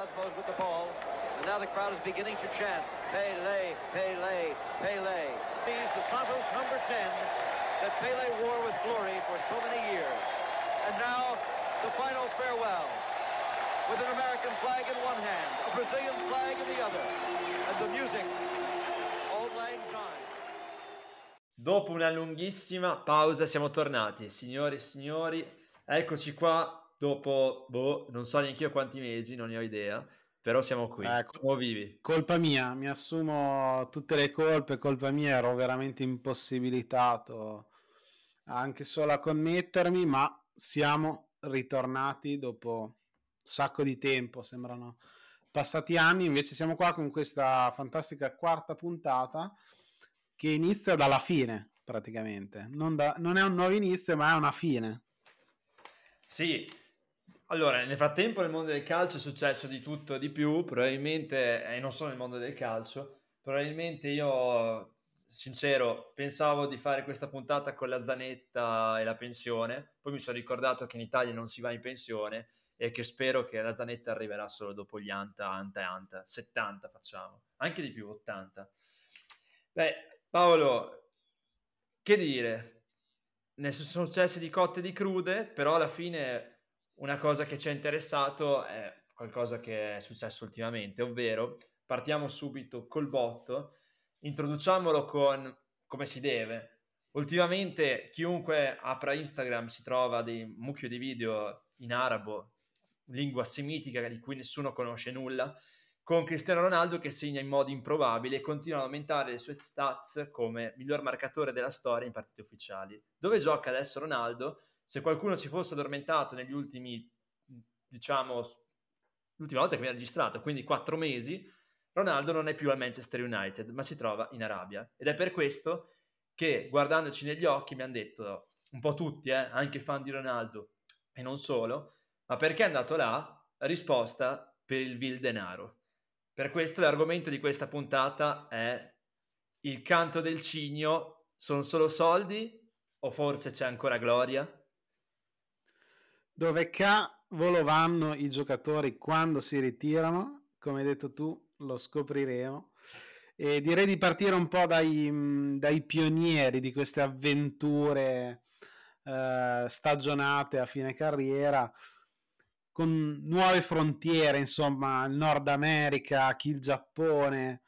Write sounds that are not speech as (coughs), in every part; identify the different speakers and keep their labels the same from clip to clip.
Speaker 1: Cosmos with the ball. And now the crowd is beginning to chant, Pele, Pele, Pele. He's the Santos number 10 that Pele wore with glory for so many years. And now the final farewell with an American flag in one hand, a Brazilian flag in the other, and the music, Old Lang Syne.
Speaker 2: Dopo una lunghissima pausa siamo tornati, signori e signori, eccoci qua dopo, boh, non so neanche io quanti mesi, non ne ho idea, però siamo qui,
Speaker 3: Ecco.
Speaker 2: siamo vivi.
Speaker 3: Colpa mia, mi assumo tutte le colpe, colpa mia, ero veramente impossibilitato anche solo a connettermi, ma siamo ritornati dopo un sacco di tempo, sembrano passati anni, invece siamo qua con questa fantastica quarta puntata che inizia dalla fine, praticamente. Non, da- non è un nuovo inizio, ma è una fine.
Speaker 2: Sì, allora, nel frattempo nel mondo del calcio è successo di tutto e di più, probabilmente, e non solo nel mondo del calcio, probabilmente io, sincero, pensavo di fare questa puntata con la zanetta e la pensione, poi mi sono ricordato che in Italia non si va in pensione e che spero che la zanetta arriverà solo dopo gli anta, anta anta, 70 facciamo, anche di più, 80. Beh, Paolo, che dire? Ne sono successe di cotte e di crude, però alla fine una cosa che ci ha interessato è qualcosa che è successo ultimamente, ovvero partiamo subito col botto, introduciamolo con come si deve. Ultimamente chiunque apra Instagram si trova dei mucchio di video in arabo, lingua semitica di cui nessuno conosce nulla, con Cristiano Ronaldo che segna in modo improbabile e continua ad aumentare le sue stats come miglior marcatore della storia in partite ufficiali. Dove gioca adesso Ronaldo? Se qualcuno si fosse addormentato negli ultimi, diciamo, l'ultima volta che mi ha registrato, quindi quattro mesi, Ronaldo non è più al Manchester United, ma si trova in Arabia. Ed è per questo che, guardandoci negli occhi, mi hanno detto, un po' tutti, eh, anche fan di Ronaldo, e non solo, ma perché è andato là? Risposta, per il vil denaro. Per questo l'argomento di questa puntata è il canto del cigno, sono solo soldi o forse c'è ancora gloria?
Speaker 3: Dove cavolo vanno i giocatori quando si ritirano? Come hai detto tu, lo scopriremo. E direi di partire un po' dai, mh, dai pionieri di queste avventure eh, stagionate a fine carriera, con nuove frontiere, insomma, il Nord America, chi il Giappone,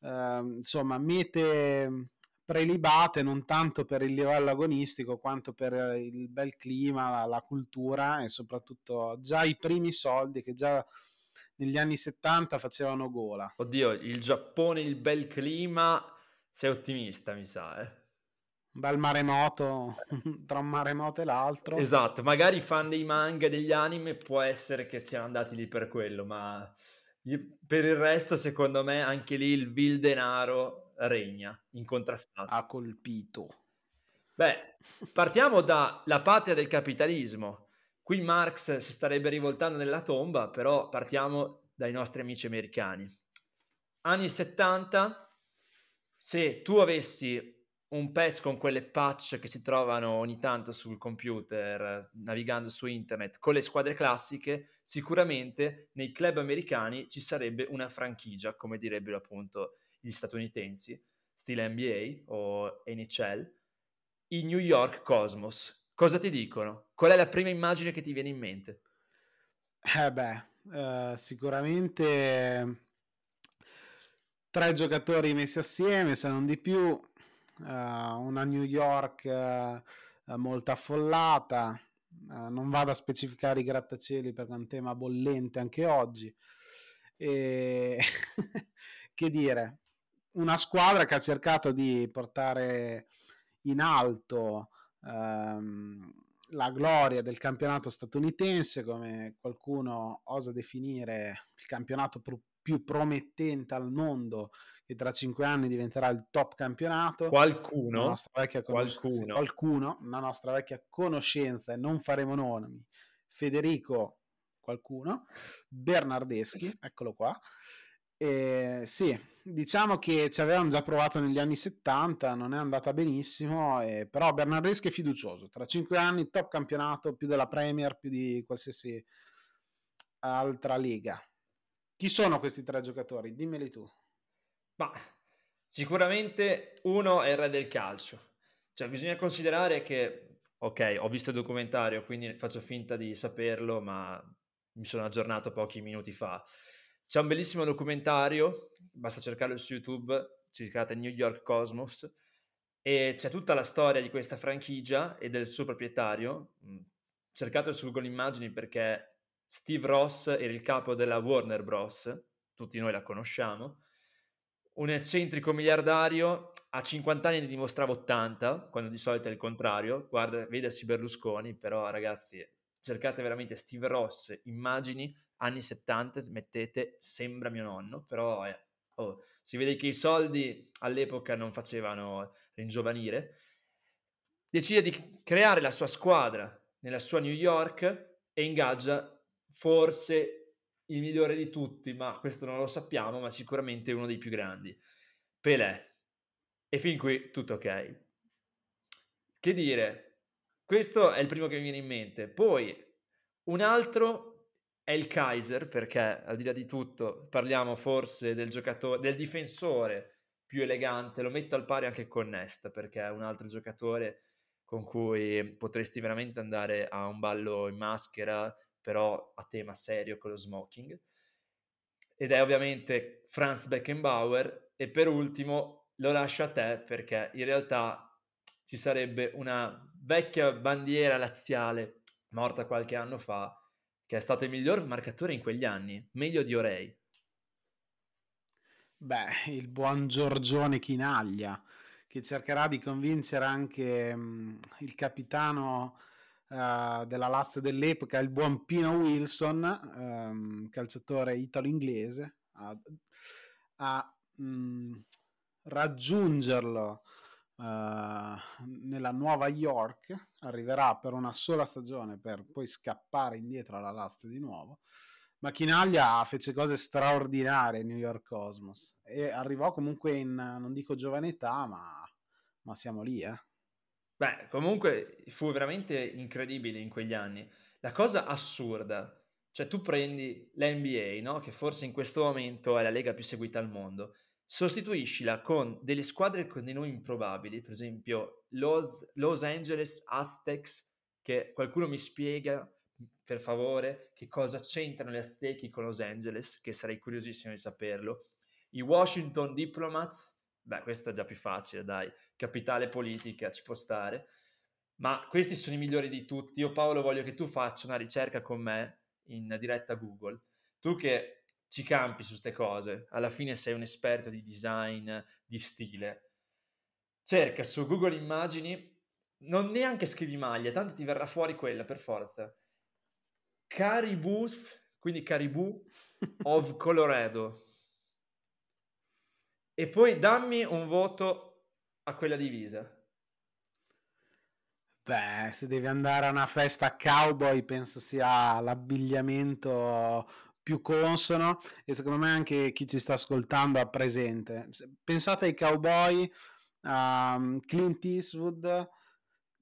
Speaker 3: eh, insomma, mete prelibate non tanto per il livello agonistico quanto per il bel clima, la, la cultura e soprattutto già i primi soldi che già negli anni 70 facevano gola.
Speaker 2: Oddio, il Giappone, il bel clima, sei ottimista, mi sa, eh.
Speaker 3: Un bel maremoto (laughs) tra un maremoto e l'altro.
Speaker 2: Esatto, magari fan dei manga e degli anime può essere che siano andati lì per quello, ma per il resto, secondo me, anche lì il vil denaro regna incontrastato.
Speaker 3: Ha colpito.
Speaker 2: Beh, partiamo dalla patria del capitalismo. Qui Marx si starebbe rivoltando nella tomba, però partiamo dai nostri amici americani. Anni 70, se tu avessi un PES con quelle patch che si trovano ogni tanto sul computer, navigando su internet, con le squadre classiche, sicuramente nei club americani ci sarebbe una franchigia, come direbbero appunto gli statunitensi, stile NBA o NHL, i New York Cosmos. Cosa ti dicono? Qual è la prima immagine che ti viene in mente?
Speaker 3: Eh beh, eh, sicuramente tre giocatori messi assieme, se non di più, eh, una New York eh, molto affollata, eh, non vado a specificare i grattacieli perché è un tema bollente anche oggi. E (laughs) che dire, una squadra che ha cercato di portare in alto ehm, la gloria del campionato statunitense, come qualcuno osa definire il campionato pr- più promettente al mondo, che tra cinque anni diventerà il top campionato.
Speaker 2: Qualcuno,
Speaker 3: nostra vecchia
Speaker 2: qualcuno.
Speaker 3: qualcuno, la nostra vecchia conoscenza, e non faremo nomi, Federico qualcuno, Bernardeschi, eccolo qua. Eh, sì, diciamo che ci avevamo già provato negli anni 70, non è andata benissimo, eh, però Bernardeschi è fiducioso, tra cinque anni top campionato, più della Premier, più di qualsiasi altra lega. Chi sono questi tre giocatori? Dimmeli tu.
Speaker 2: Ma sicuramente uno è il re del calcio. Cioè, bisogna considerare che, ok, ho visto il documentario, quindi faccio finta di saperlo, ma mi sono aggiornato pochi minuti fa. C'è un bellissimo documentario, basta cercarlo su YouTube, cercate New York Cosmos, e c'è tutta la storia di questa franchigia e del suo proprietario. Mm, cercatelo su Google Immagini perché Steve Ross era il capo della Warner Bros., tutti noi la conosciamo, un eccentrico miliardario, a 50 anni ne dimostrava 80, quando di solito è il contrario, guarda, vedasi Berlusconi, però ragazzi, cercate veramente Steve Ross, immagini, anni 70, mettete, sembra mio nonno, però è, oh, si vede che i soldi all'epoca non facevano ringiovanire, decide di creare la sua squadra nella sua New York e ingaggia forse il migliore di tutti, ma questo non lo sappiamo, ma sicuramente uno dei più grandi, Pelé. E fin qui tutto ok. Che dire, questo è il primo che mi viene in mente. Poi un altro è il Kaiser, perché al di là di tutto parliamo forse del giocatore, del difensore più elegante, lo metto al pari anche con Nesta, perché è un altro giocatore con cui potresti veramente andare a un ballo in maschera però a tema serio con lo smoking. Ed è ovviamente Franz Beckenbauer e per ultimo lo lascio a te perché in realtà ci sarebbe una vecchia bandiera laziale morta qualche anno fa che è stato il miglior marcatore in quegli anni, meglio di Orei.
Speaker 3: Beh, il buon Giorgione Chinaglia che cercherà di convincere anche mh, il capitano uh, della Lazio dell'epoca, il buon Pino Wilson, um, calciatore italo-inglese, a, a mh, raggiungerlo uh, nella Nuova York, arriverà per una sola stagione per poi scappare indietro alla Lazio di nuovo. Ma Chinaglia fece cose straordinarie in New York Cosmos e arrivò comunque in, non dico giovane età, ma, ma siamo lì, eh.
Speaker 2: Beh, comunque fu veramente incredibile in quegli anni. La cosa assurda, cioè tu prendi l'NBA, no? che forse in questo momento è la lega più seguita al mondo, sostituiscila con delle squadre con dei nomi improbabili, per esempio Los, Los Angeles Aztecs, che qualcuno mi spiega, per favore, che cosa c'entrano gli Aztechi con Los Angeles, che sarei curiosissimo di saperlo. I Washington Diplomats, Beh, questa è già più facile, dai. Capitale politica, ci può stare. Ma questi sono i migliori di tutti. Io Paolo voglio che tu faccia una ricerca con me in diretta Google. Tu che ci campi su queste cose, alla fine sei un esperto di design, di stile. Cerca su Google Immagini, non neanche scrivi maglia, tanto ti verrà fuori quella per forza. Caribous, quindi Caribou (laughs) of Colorado. E poi dammi un voto a quella divisa.
Speaker 3: Beh, se devi andare a una festa cowboy, penso sia l'abbigliamento più consono e secondo me anche chi ci sta ascoltando ha presente. Pensate ai cowboy, um, Clint Eastwood,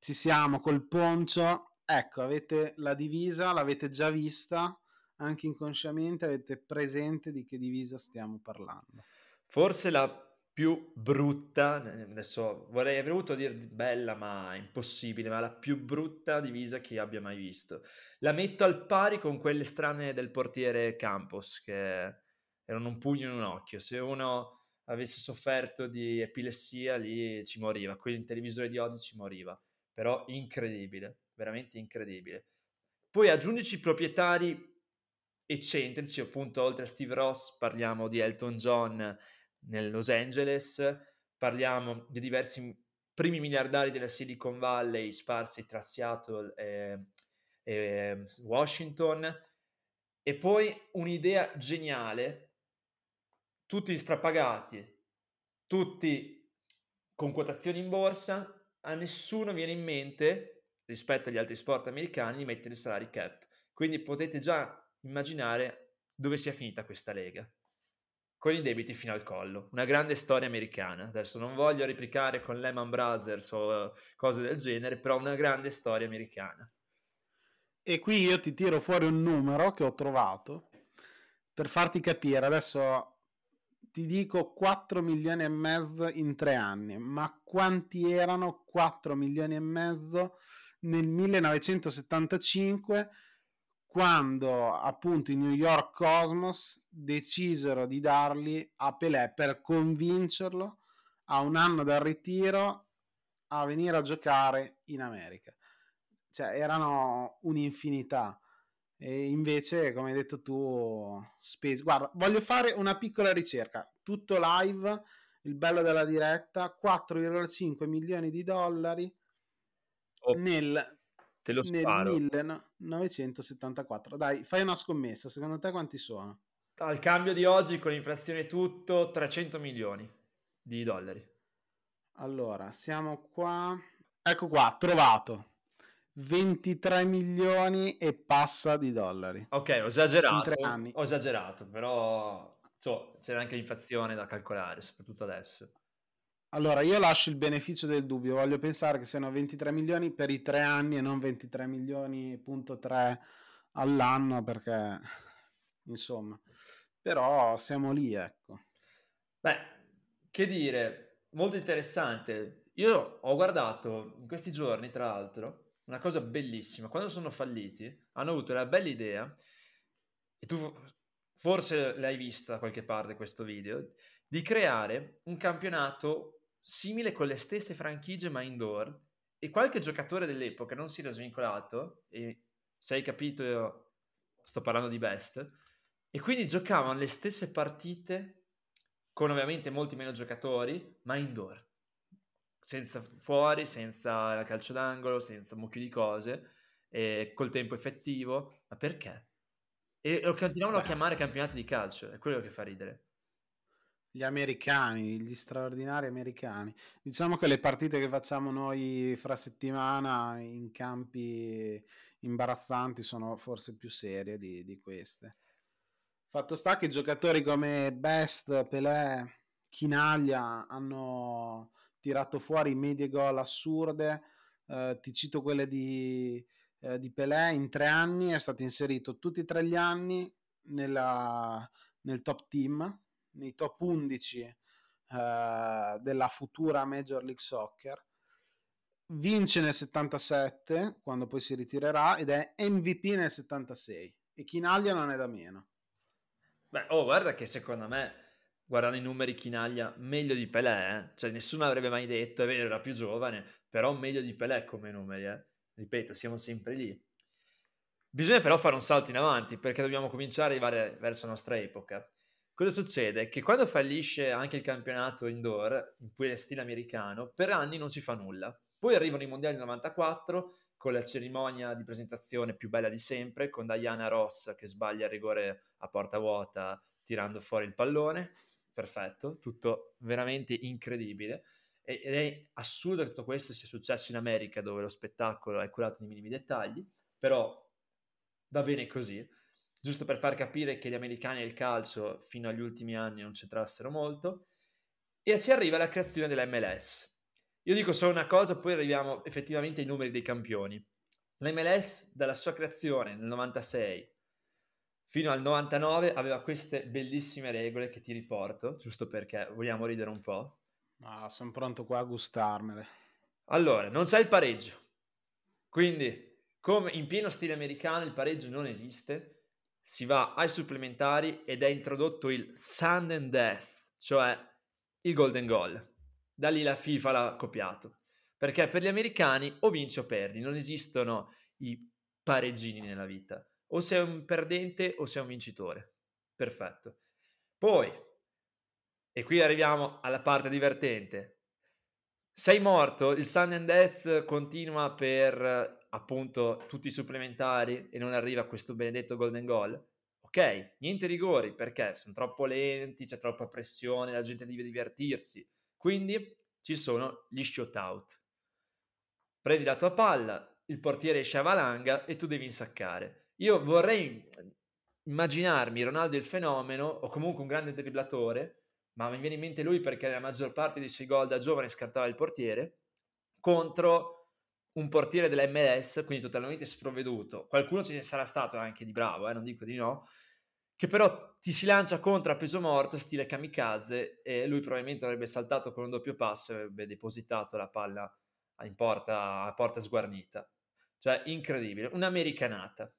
Speaker 3: ci siamo col poncio, ecco, avete la divisa, l'avete già vista, anche inconsciamente avete presente di che divisa stiamo parlando.
Speaker 2: Forse la più brutta, adesso vorrei aver voluto dire bella, ma impossibile, ma la più brutta divisa che abbia mai visto. La metto al pari con quelle strane del portiere Campos, che erano un pugno in un occhio. Se uno avesse sofferto di epilessia, lì ci moriva. Qui in televisore di oggi ci moriva. Però incredibile, veramente incredibile. Poi aggiungici proprietari eccentrici, appunto, oltre a Steve Ross, parliamo di Elton John nel Los Angeles, parliamo di diversi primi miliardari della Silicon Valley sparsi tra Seattle e, e Washington, e poi un'idea geniale, tutti strapagati, tutti con quotazioni in borsa, a nessuno viene in mente, rispetto agli altri sport americani, di mettere il salary cap. Quindi potete già immaginare dove sia finita questa lega con i debiti fino al collo. Una grande storia americana. Adesso non voglio replicare con Lehman Brothers o cose del genere, però una grande storia americana.
Speaker 3: E qui io ti tiro fuori un numero che ho trovato per farti capire, adesso ti dico 4 milioni e mezzo in tre anni, ma quanti erano 4 milioni e mezzo nel 1975 quando appunto i New York Cosmos decisero di darli a Pelé per convincerlo a un anno dal ritiro a venire a giocare in America. Cioè, erano un'infinità. E invece, come hai detto tu, spesi. Guarda, voglio fare una piccola ricerca. Tutto live, il bello della diretta, 4,5 milioni di dollari oh, nel,
Speaker 2: te lo sparo.
Speaker 3: nel 1974. Dai, fai una scommessa. Secondo te quanti sono?
Speaker 2: Al cambio di oggi, con l'inflazione tutto, 300 milioni di dollari.
Speaker 3: Allora, siamo qua. Ecco qua, trovato. 23 milioni e passa di dollari.
Speaker 2: Ok, ho esagerato. Ho esagerato, però so, c'era anche l'inflazione da calcolare, soprattutto adesso.
Speaker 3: Allora, io lascio il beneficio del dubbio, voglio pensare che siano 23 milioni per i tre anni e non 23 milioni punto 3 all'anno perché insomma, però siamo lì, ecco.
Speaker 2: Beh, che dire, molto interessante. Io ho guardato in questi giorni, tra l'altro, una cosa bellissima. Quando sono falliti, hanno avuto la bella idea, e tu forse l'hai vista da qualche parte questo video, di creare un campionato simile con le stesse franchigie ma indoor e qualche giocatore dell'epoca non si era svincolato e se hai capito io sto parlando di Best e quindi giocavano le stesse partite con ovviamente molti meno giocatori ma indoor senza fuori, senza calcio d'angolo, senza un mucchio di cose, e col tempo effettivo. Ma perché? E lo continuavano Beh. a chiamare campionato di calcio, è quello che fa ridere.
Speaker 3: Gli americani, gli straordinari americani. Diciamo che le partite che facciamo noi fra settimana in campi imbarazzanti sono forse più serie di, di queste. Fatto sta che giocatori come Best, Pelé, Chinaglia hanno tirato fuori medie gol assurde. Eh, ti cito quelle di, eh, di Pelé in tre anni, è stato inserito tutti e tre gli anni nella, nel top team, nei top 11 eh, della futura Major League Soccer. Vince nel 77, quando poi si ritirerà, ed è MVP nel 76. E Chinaglia non è da meno.
Speaker 2: Beh, oh, guarda che secondo me guardando i numeri Chinaglia, meglio di Pelé, eh? cioè nessuno avrebbe mai detto, è vero, era più giovane, però meglio di Pelé come numeri, eh? ripeto, siamo sempre lì. Bisogna però fare un salto in avanti perché dobbiamo cominciare ad arrivare verso la nostra epoca. Cosa succede? Che quando fallisce anche il campionato indoor, in cui è stile americano, per anni non si fa nulla. Poi arrivano i mondiali del 94 con la cerimonia di presentazione più bella di sempre, con Diana Ross che sbaglia il rigore a porta vuota tirando fuori il pallone perfetto, tutto veramente incredibile. Ed è assurdo che tutto questo sia successo in America, dove lo spettacolo è curato nei minimi dettagli, però va bene così, giusto per far capire che gli americani e il calcio fino agli ultimi anni non c'entrassero molto, e si arriva alla creazione della MLS. Io dico solo una cosa, poi arriviamo effettivamente ai numeri dei campioni. La MLS, dalla sua creazione nel 96 fino al 99 aveva queste bellissime regole che ti riporto, giusto perché vogliamo ridere un po'.
Speaker 3: Ah, sono pronto qua a gustarmele.
Speaker 2: Allora, non c'è il pareggio. Quindi, come in pieno stile americano, il pareggio non esiste. Si va ai supplementari ed è introdotto il Sun and Death, cioè il golden goal. Da lì la FIFA l'ha copiato. Perché per gli americani o vinci o perdi, non esistono i pareggini nella vita o sei un perdente o sei un vincitore. Perfetto. Poi, e qui arriviamo alla parte divertente. Sei morto, il Sun and Death continua per appunto tutti i supplementari e non arriva questo benedetto golden goal. Ok, niente rigori perché sono troppo lenti, c'è troppa pressione, la gente deve divertirsi. Quindi ci sono gli shootout. Prendi la tua palla, il portiere esce a valanga e tu devi insaccare. Io vorrei immaginarmi Ronaldo il fenomeno, o comunque un grande dribblatore, ma mi viene in mente lui perché la maggior parte dei suoi gol da giovane scartava il portiere, contro un portiere della MLS, quindi totalmente sprovveduto. Qualcuno ce ne sarà stato anche di bravo, eh, non dico di no, che però ti si lancia contro a peso morto, stile kamikaze, e lui probabilmente avrebbe saltato con un doppio passo e avrebbe depositato la palla in porta, a porta sguarnita. Cioè, incredibile, un'americanata.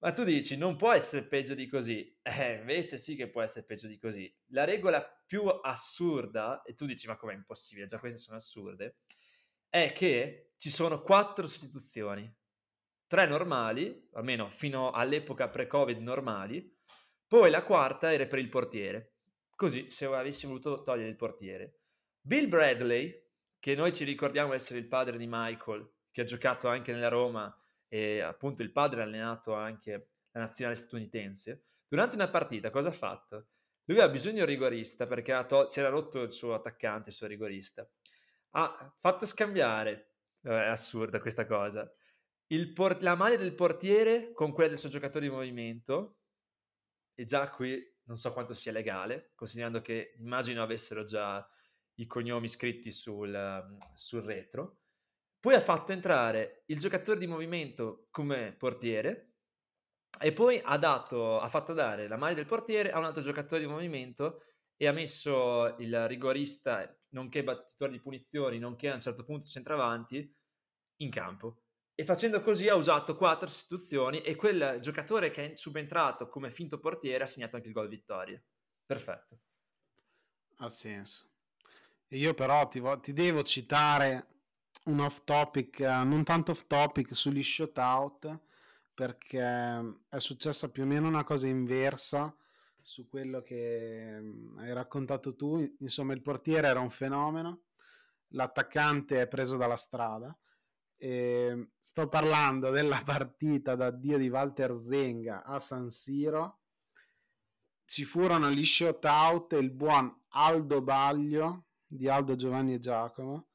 Speaker 2: Ma tu dici, non può essere peggio di così. Eh, invece sì che può essere peggio di così. La regola più assurda, e tu dici, ma com'è impossibile, già queste sono assurde, è che ci sono quattro sostituzioni. Tre normali, almeno fino all'epoca pre-Covid normali, poi la quarta era per il portiere. Così, se avessi voluto togliere il portiere. Bill Bradley, che noi ci ricordiamo essere il padre di Michael, che ha giocato anche nella Roma e appunto il padre ha allenato anche la nazionale statunitense, durante una partita cosa ha fatto? Lui aveva bisogno di un rigorista perché to- si era rotto il suo attaccante, il suo rigorista. Ha fatto scambiare, è assurda questa cosa, por- la maglia del portiere con quella del suo giocatore di movimento, e già qui non so quanto sia legale, considerando che immagino avessero già i cognomi scritti sul, sul retro. Poi ha fatto entrare il giocatore di movimento come portiere e poi ha, dato, ha fatto dare la maglia del portiere a un altro giocatore di movimento e ha messo il rigorista, nonché battitore di punizioni, nonché a un certo punto centravanti, in campo e facendo così ha usato quattro sostituzioni e quel giocatore che è subentrato come finto portiere ha segnato anche il gol vittoria. Perfetto.
Speaker 3: Ha senso. Io però ti, vo- ti devo citare un off topic, uh, non tanto off topic, sugli shootout, perché è successa più o meno una cosa inversa su quello che mm, hai raccontato tu. Insomma, il portiere era un fenomeno, l'attaccante è preso dalla strada e sto parlando della (laughs) partita d'addio di Walter Zenga a San Siro. Ci furono gli shootout e il buon Aldo Baglio di Aldo Giovanni e Giacomo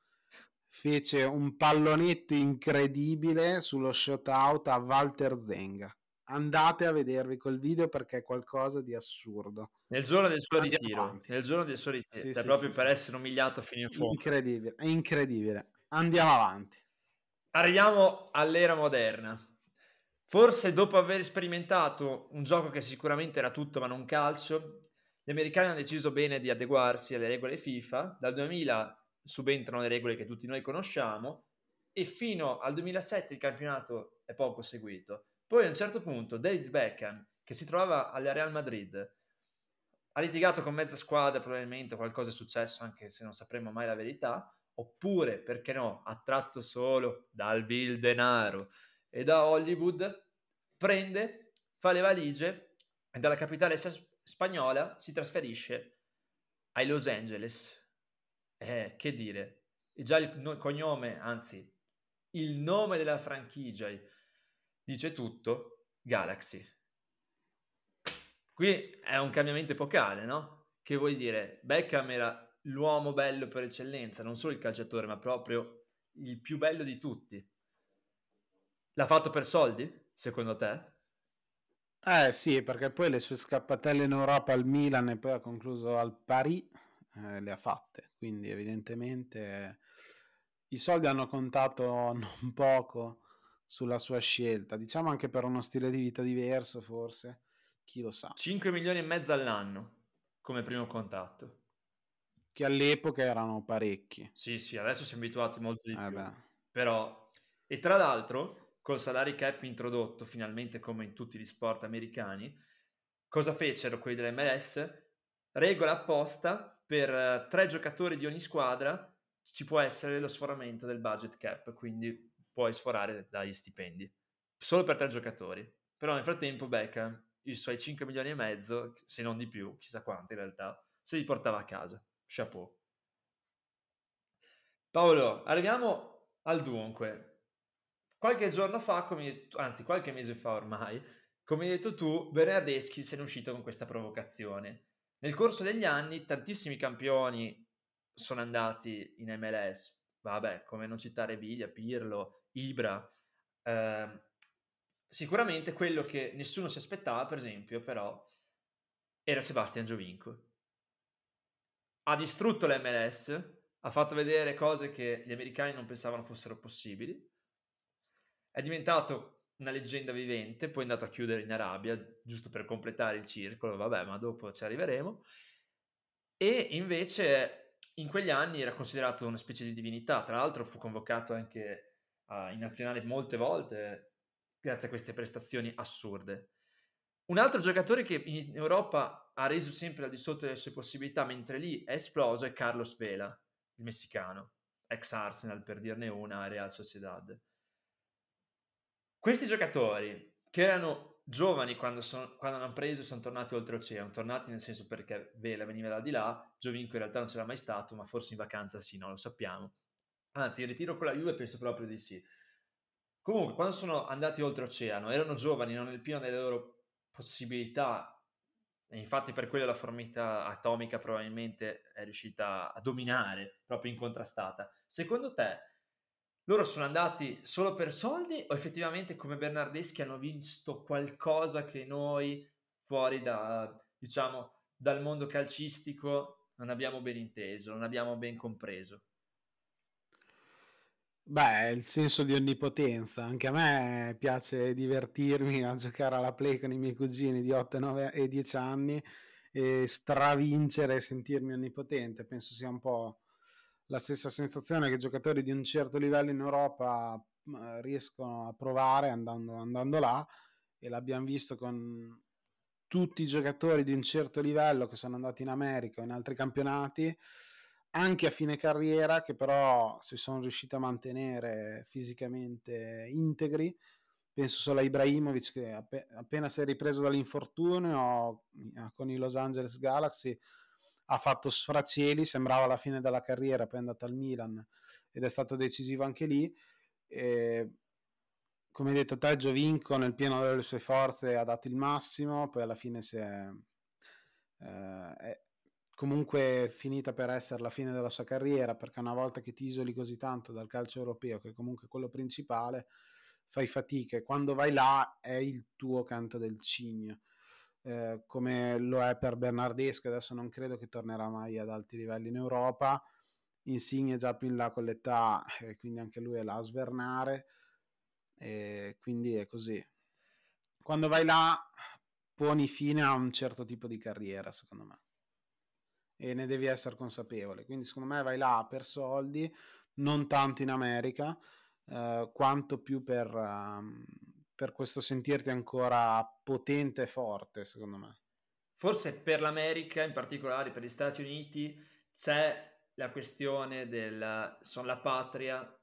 Speaker 3: fece un pallonetto incredibile sullo shootout a Walter Zenga. Andate a vedervi quel video perché è qualcosa di assurdo.
Speaker 2: Nel giorno del suo Andiamo ritiro, avanti. nel giorno del suo ritiro, sì, cioè sì, proprio sì, per essere umiliato fino in fondo.
Speaker 3: Incredibile, è incredibile. Andiamo avanti.
Speaker 2: Arriviamo all'era moderna. Forse dopo aver sperimentato un gioco che sicuramente era tutto ma non calcio, gli americani hanno deciso bene di adeguarsi alle regole FIFA. Dal 2000 subentrano le regole che tutti noi conosciamo e fino al 2007 il campionato è poco seguito. Poi a un certo punto David Beckham, che si trovava alla Real Madrid, ha litigato con mezza squadra, probabilmente qualcosa è successo anche se non sapremo mai la verità, oppure, perché no, attratto solo dal vil denaro e da Hollywood, prende, fa le valigie e dalla capitale spagnola si trasferisce ai Los Angeles. Eh, che dire, è già il cognome, anzi, il nome della franchigia dice tutto, Galaxy. Qui è un cambiamento epocale, no? Che vuol dire? Beckham era l'uomo bello per eccellenza, non solo il calciatore, ma proprio il più bello di tutti. L'ha fatto per soldi, secondo te?
Speaker 3: Eh sì, perché poi le sue scappatelle in Europa al Milan e poi ha concluso al Paris eh, le ha fatte, quindi evidentemente eh, i soldi hanno contato (laughs) non poco sulla sua scelta, diciamo anche per uno stile di vita diverso forse, chi lo sa.
Speaker 2: 5 milioni e mezzo all'anno come primo contatto
Speaker 3: che all'epoca erano parecchi.
Speaker 2: Sì, sì, adesso siamo abituati molto di eh più. Beh. Però, e tra l'altro, col salary cap introdotto finalmente come in tutti gli sport americani, cosa fecero quelli dell'MLS? Regola apposta per uh, tre giocatori di ogni squadra ci può essere lo sforamento del budget cap, quindi puoi sforare dagli stipendi. Solo per tre giocatori. Però nel frattempo Beckham i suoi 5 milioni e mezzo, se non di più, chissà quanto in realtà, se li portava a casa. Chapeau. Paolo, arriviamo al dunque. Qualche giorno fa, come, anzi qualche mese fa ormai, come hai detto tu, Bernardeschi se ne è uscito con questa provocazione. Nel corso degli anni tantissimi campioni sono andati in MLS, vabbè, come non citare Biglia, Pirlo, Ibra. Eh, sicuramente quello che nessuno si aspettava, per esempio, però, era Sebastian Giovinco ha distrutto l'MLS, ha fatto vedere cose che gli americani non pensavano fossero possibili, è diventato una leggenda vivente, poi è andato a chiudere in Arabia, giusto per completare il circolo, vabbè, ma dopo ci arriveremo. E invece in quegli anni era considerato una specie di divinità, tra l'altro fu convocato anche uh, in nazionale molte volte grazie a queste prestazioni assurde. Un altro giocatore che in Europa ha reso sempre al di sotto delle sue possibilità, mentre lì è esploso, è Carlos Vela, il messicano, ex Arsenal per dirne una, Real Sociedad. Questi giocatori, che erano giovani quando, sono, quando hanno preso e sono tornati oltreoceano, tornati nel senso perché Vela veniva da di là, Giovinco in realtà non c'era mai stato, ma forse in vacanza sì, non lo sappiamo. Anzi, il ritiro con la Juve penso proprio di sì. Comunque, quando sono andati oltreoceano, erano giovani, non nel pieno delle loro possibilità, e infatti per quello la formita atomica probabilmente è riuscita a dominare, proprio incontrastata. Secondo te, loro sono andati solo per soldi o effettivamente come Bernardeschi hanno visto qualcosa che noi fuori da, diciamo, dal mondo calcistico non abbiamo ben inteso, non abbiamo ben compreso?
Speaker 3: Beh, il senso di onnipotenza. Anche a me piace divertirmi a giocare alla play con i miei cugini di 8, 9 e 10 anni e stravincere e sentirmi onnipotente. Penso sia un po' la stessa sensazione che giocatori di un certo livello in Europa riescono a provare andando, andando là e l'abbiamo visto con tutti i giocatori di un certo livello che sono andati in America o in altri campionati anche a fine carriera che però si sono riusciti a mantenere fisicamente integri penso solo a Ibrahimovic che app- appena si è ripreso dall'infortunio con i Los Angeles Galaxy ha fatto sfracieli, sembrava la fine della carriera, poi è andato al Milan ed è stato decisivo anche lì. E, come detto te, Giovinco nel pieno delle sue forze ha dato il massimo, poi alla fine si è, eh, è comunque finita per essere la fine della sua carriera, perché una volta che ti isoli così tanto dal calcio europeo, che è comunque quello principale, fai fatica e quando vai là è il tuo canto del cigno eh, come lo è per Bernardeschi, adesso non credo che tornerà mai ad alti livelli in Europa. Insigne già più in là con l'età, e quindi anche lui è là a svernare, e quindi è così. Quando vai là poni fine a un certo tipo di carriera, secondo me, e ne devi essere consapevole. Quindi secondo me vai là per soldi, non tanto in America, eh, quanto più per, um, per questo sentirti ancora potente e forte, secondo me.
Speaker 2: Forse per l'America, in particolare per gli Stati Uniti, c'è la questione del sono la patria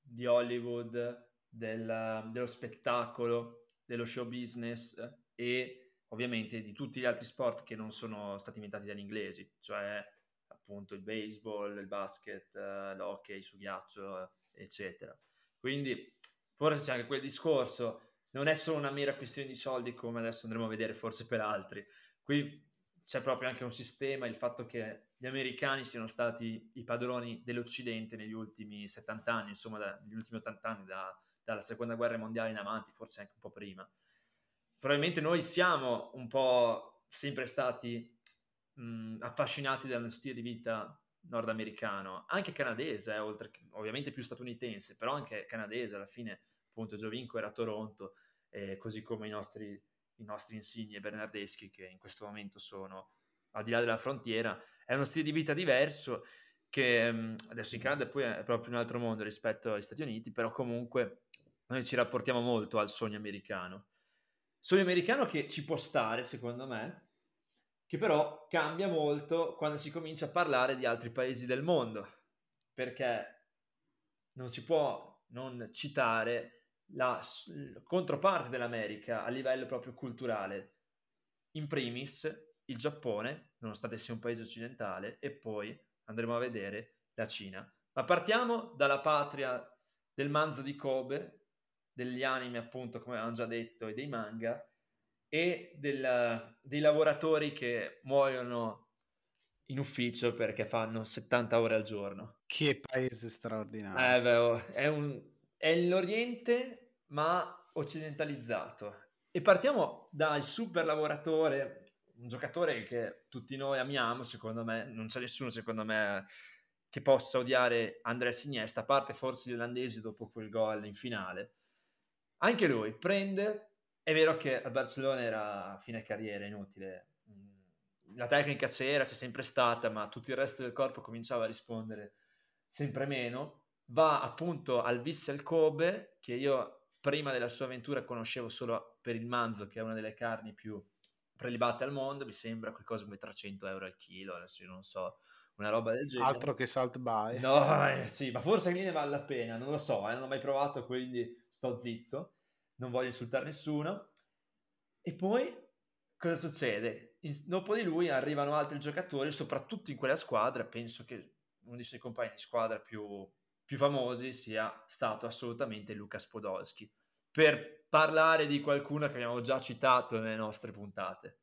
Speaker 2: di Hollywood, del, dello spettacolo, dello show business e ovviamente di tutti gli altri sport che non sono stati inventati dagli inglesi, cioè appunto il baseball, il basket, l'hockey su ghiaccio, eccetera. Quindi forse c'è anche quel discorso, non è solo una mera questione di soldi come adesso andremo a vedere forse per altri, qui c'è proprio anche un sistema, il fatto che gli americani siano stati i padroni dell'Occidente negli ultimi 70 anni, insomma da, negli ultimi 80 anni, da, dalla seconda guerra mondiale in avanti, forse anche un po' prima. Probabilmente noi siamo un po' sempre stati mh, affascinati dallo stile di vita nordamericano, anche canadese, eh, oltre che ovviamente più statunitense, però anche canadese alla fine, appunto Giovinco era a Toronto, eh, così come i nostri, i nostri insigni bernardeschi che in questo momento sono al di là della frontiera, è uno stile di vita diverso che mm, adesso in Canada poi è proprio un altro mondo rispetto agli Stati Uniti, però comunque noi ci rapportiamo molto al sogno americano. Sogno americano che ci può stare, secondo me, che però cambia molto quando si comincia a parlare di altri paesi del mondo, perché non si può non citare la, la controparte dell'America a livello proprio culturale. In primis il Giappone, nonostante sia un paese occidentale, e poi andremo a vedere la Cina. Ma partiamo dalla patria del manzo di Kobe, degli anime appunto, come avevamo già detto, e dei manga, e del, dei lavoratori che muoiono in ufficio perché fanno 70 ore al giorno.
Speaker 3: Che paese straordinario.
Speaker 2: Eh, beh, oh, è, un, è l'Oriente ma occidentalizzato. E partiamo dal super lavoratore, un giocatore che tutti noi amiamo, secondo me, non c'è nessuno secondo me che possa odiare Andrea Iniesta, a parte forse gli olandesi dopo quel gol in finale. Anche lui prende, è vero che a Barcellona era a fine carriera, inutile. Mm, la tecnica c'era, c'è sempre stata, ma tutto il resto del corpo cominciava a rispondere sempre meno. Va appunto al Vissel Kobe, che io prima della sua avventura conoscevo solo per il manzo, che è una delle carni più prelibate al mondo, mi sembra qualcosa come 300 euro al chilo, adesso io non so, una roba del genere.
Speaker 3: Altro che Salt Bay.
Speaker 2: No, eh, sì, ma forse lì ne vale la pena, non lo so, eh, non ho mai provato, quindi sto zitto, non voglio insultare nessuno. E poi cosa succede? In, dopo di lui arrivano altri giocatori, soprattutto in quella squadra, penso che uno dei suoi compagni di squadra più, più famosi sia stato assolutamente Lucas Podolski, per parlare di qualcuno che abbiamo già citato nelle nostre puntate.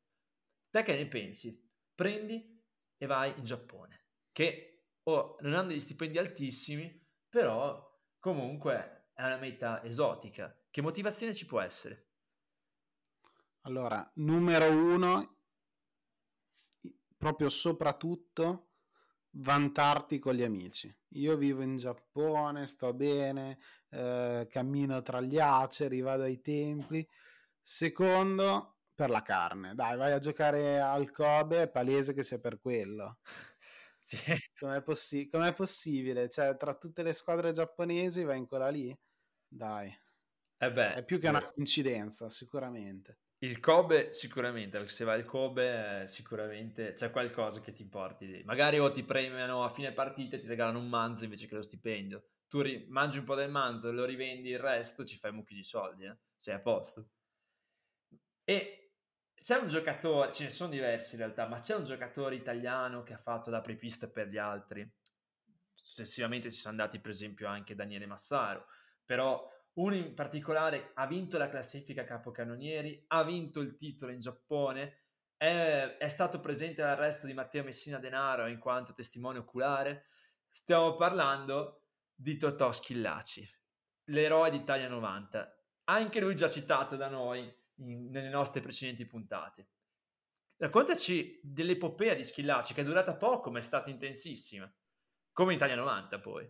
Speaker 2: Te che ne pensi? Prendi e vai in Giappone che oh, non hanno degli stipendi altissimi, però comunque è una meta esotica. Che motivazione ci può essere?
Speaker 3: Allora, numero uno, proprio soprattutto vantarti con gli amici. Io vivo in Giappone, sto bene, eh, cammino tra gli aceri, vado ai templi. Secondo, per la carne. Dai, vai a giocare al Kobe, è palese che sia per quello. (laughs) Sì. Com'è, possi- com'è possibile? Cioè, tra tutte le squadre giapponesi vai in quella lì? Dai.
Speaker 2: Eh beh,
Speaker 3: è più che una coincidenza, sicuramente.
Speaker 2: Il Kobe sicuramente, se vai al Kobe sicuramente c'è qualcosa che ti porti lì. Magari o ti premiano a fine partita e ti regalano un manzo invece che lo stipendio. Tu ri- mangi un po' del manzo, lo rivendi il resto, ci fai mucchi di soldi, eh? sei a posto. E c'è un giocatore, ce ne sono diversi in realtà, ma c'è un giocatore italiano che ha fatto da prepista per gli altri. Successivamente ci sono andati per esempio anche Daniele Massaro, però uno in particolare ha vinto la classifica capocannonieri, ha vinto il titolo in Giappone, è, è stato presente all'arresto di Matteo Messina Denaro in quanto testimone oculare. Stiamo parlando di Totò Schillaci, l'eroe d'Italia 90. Anche lui già citato da noi in, nelle nostre precedenti puntate. Raccontaci dell'epopea di Schillaci che è durata poco ma è stata intensissima, come in Italia 90 poi.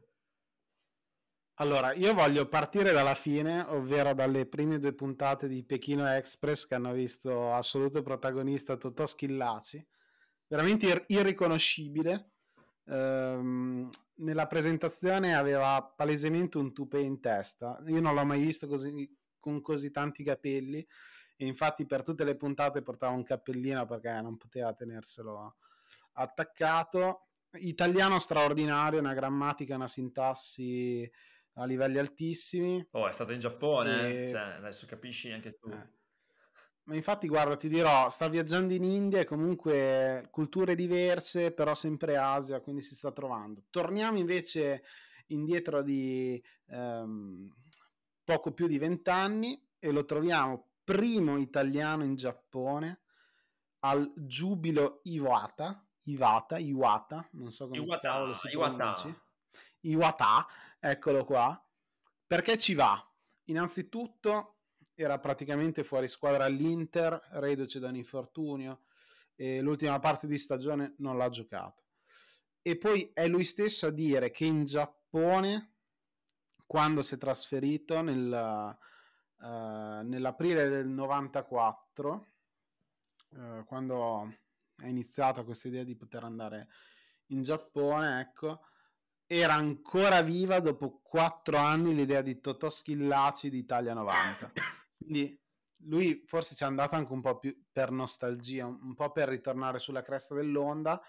Speaker 3: Allora, io voglio partire dalla fine, ovvero dalle prime due puntate di Pechino Express che hanno visto assoluto protagonista Totò Schillaci, veramente ir- irriconoscibile. Ehm, nella presentazione aveva palesemente un tupè in testa, io non l'ho mai visto così, con così tanti capelli e infatti per tutte le puntate portava un cappellino perché non poteva tenerselo attaccato. Italiano straordinario, una grammatica, una sintassi a livelli altissimi.
Speaker 2: Oh, è stato in Giappone, e... cioè, adesso capisci anche tu.
Speaker 3: Eh. Ma infatti, guarda, ti dirò, sta viaggiando in India e comunque culture diverse, però sempre Asia, quindi si sta trovando. Torniamo invece indietro di ehm, poco più di vent'anni e lo troviamo primo italiano in Giappone al Giubilo Iwata, Iwata, Iwata, non so come Iwata, cavolo si pronunci. Iwata, eccolo qua. Perché ci va? Innanzitutto era praticamente fuori squadra all'Inter, reduce da un infortunio e l'ultima parte di stagione non l'ha giocato. E poi è lui stesso a dire che in Giappone, quando si è trasferito nel, uh, nell'aprile del 94, uh, quando è iniziata questa idea di poter andare in Giappone, ecco, era ancora viva dopo quattro anni l'idea di Totò Schillaci di Italia 90. (coughs) Quindi lui forse ci è andato anche un po' più per nostalgia, un po' per ritornare sulla cresta dell'onda.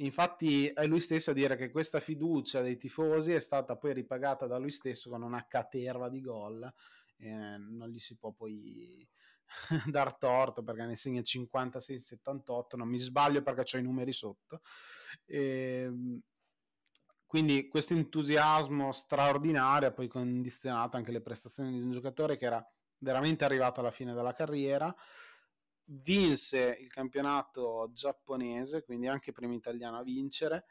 Speaker 3: Infatti è lui stesso a dire che questa fiducia dei tifosi è stata poi ripagata da lui stesso con una caterva di gol eh, non gli si può poi (laughs) dar torto perché ne segna 56-78, non mi sbaglio perché ho i numeri sotto. E, ehm, quindi questo entusiasmo straordinario ha poi condizionato anche le prestazioni di un giocatore che era veramente arrivato alla fine della carriera, vinse il campionato giapponese, quindi anche primo italiano a vincere,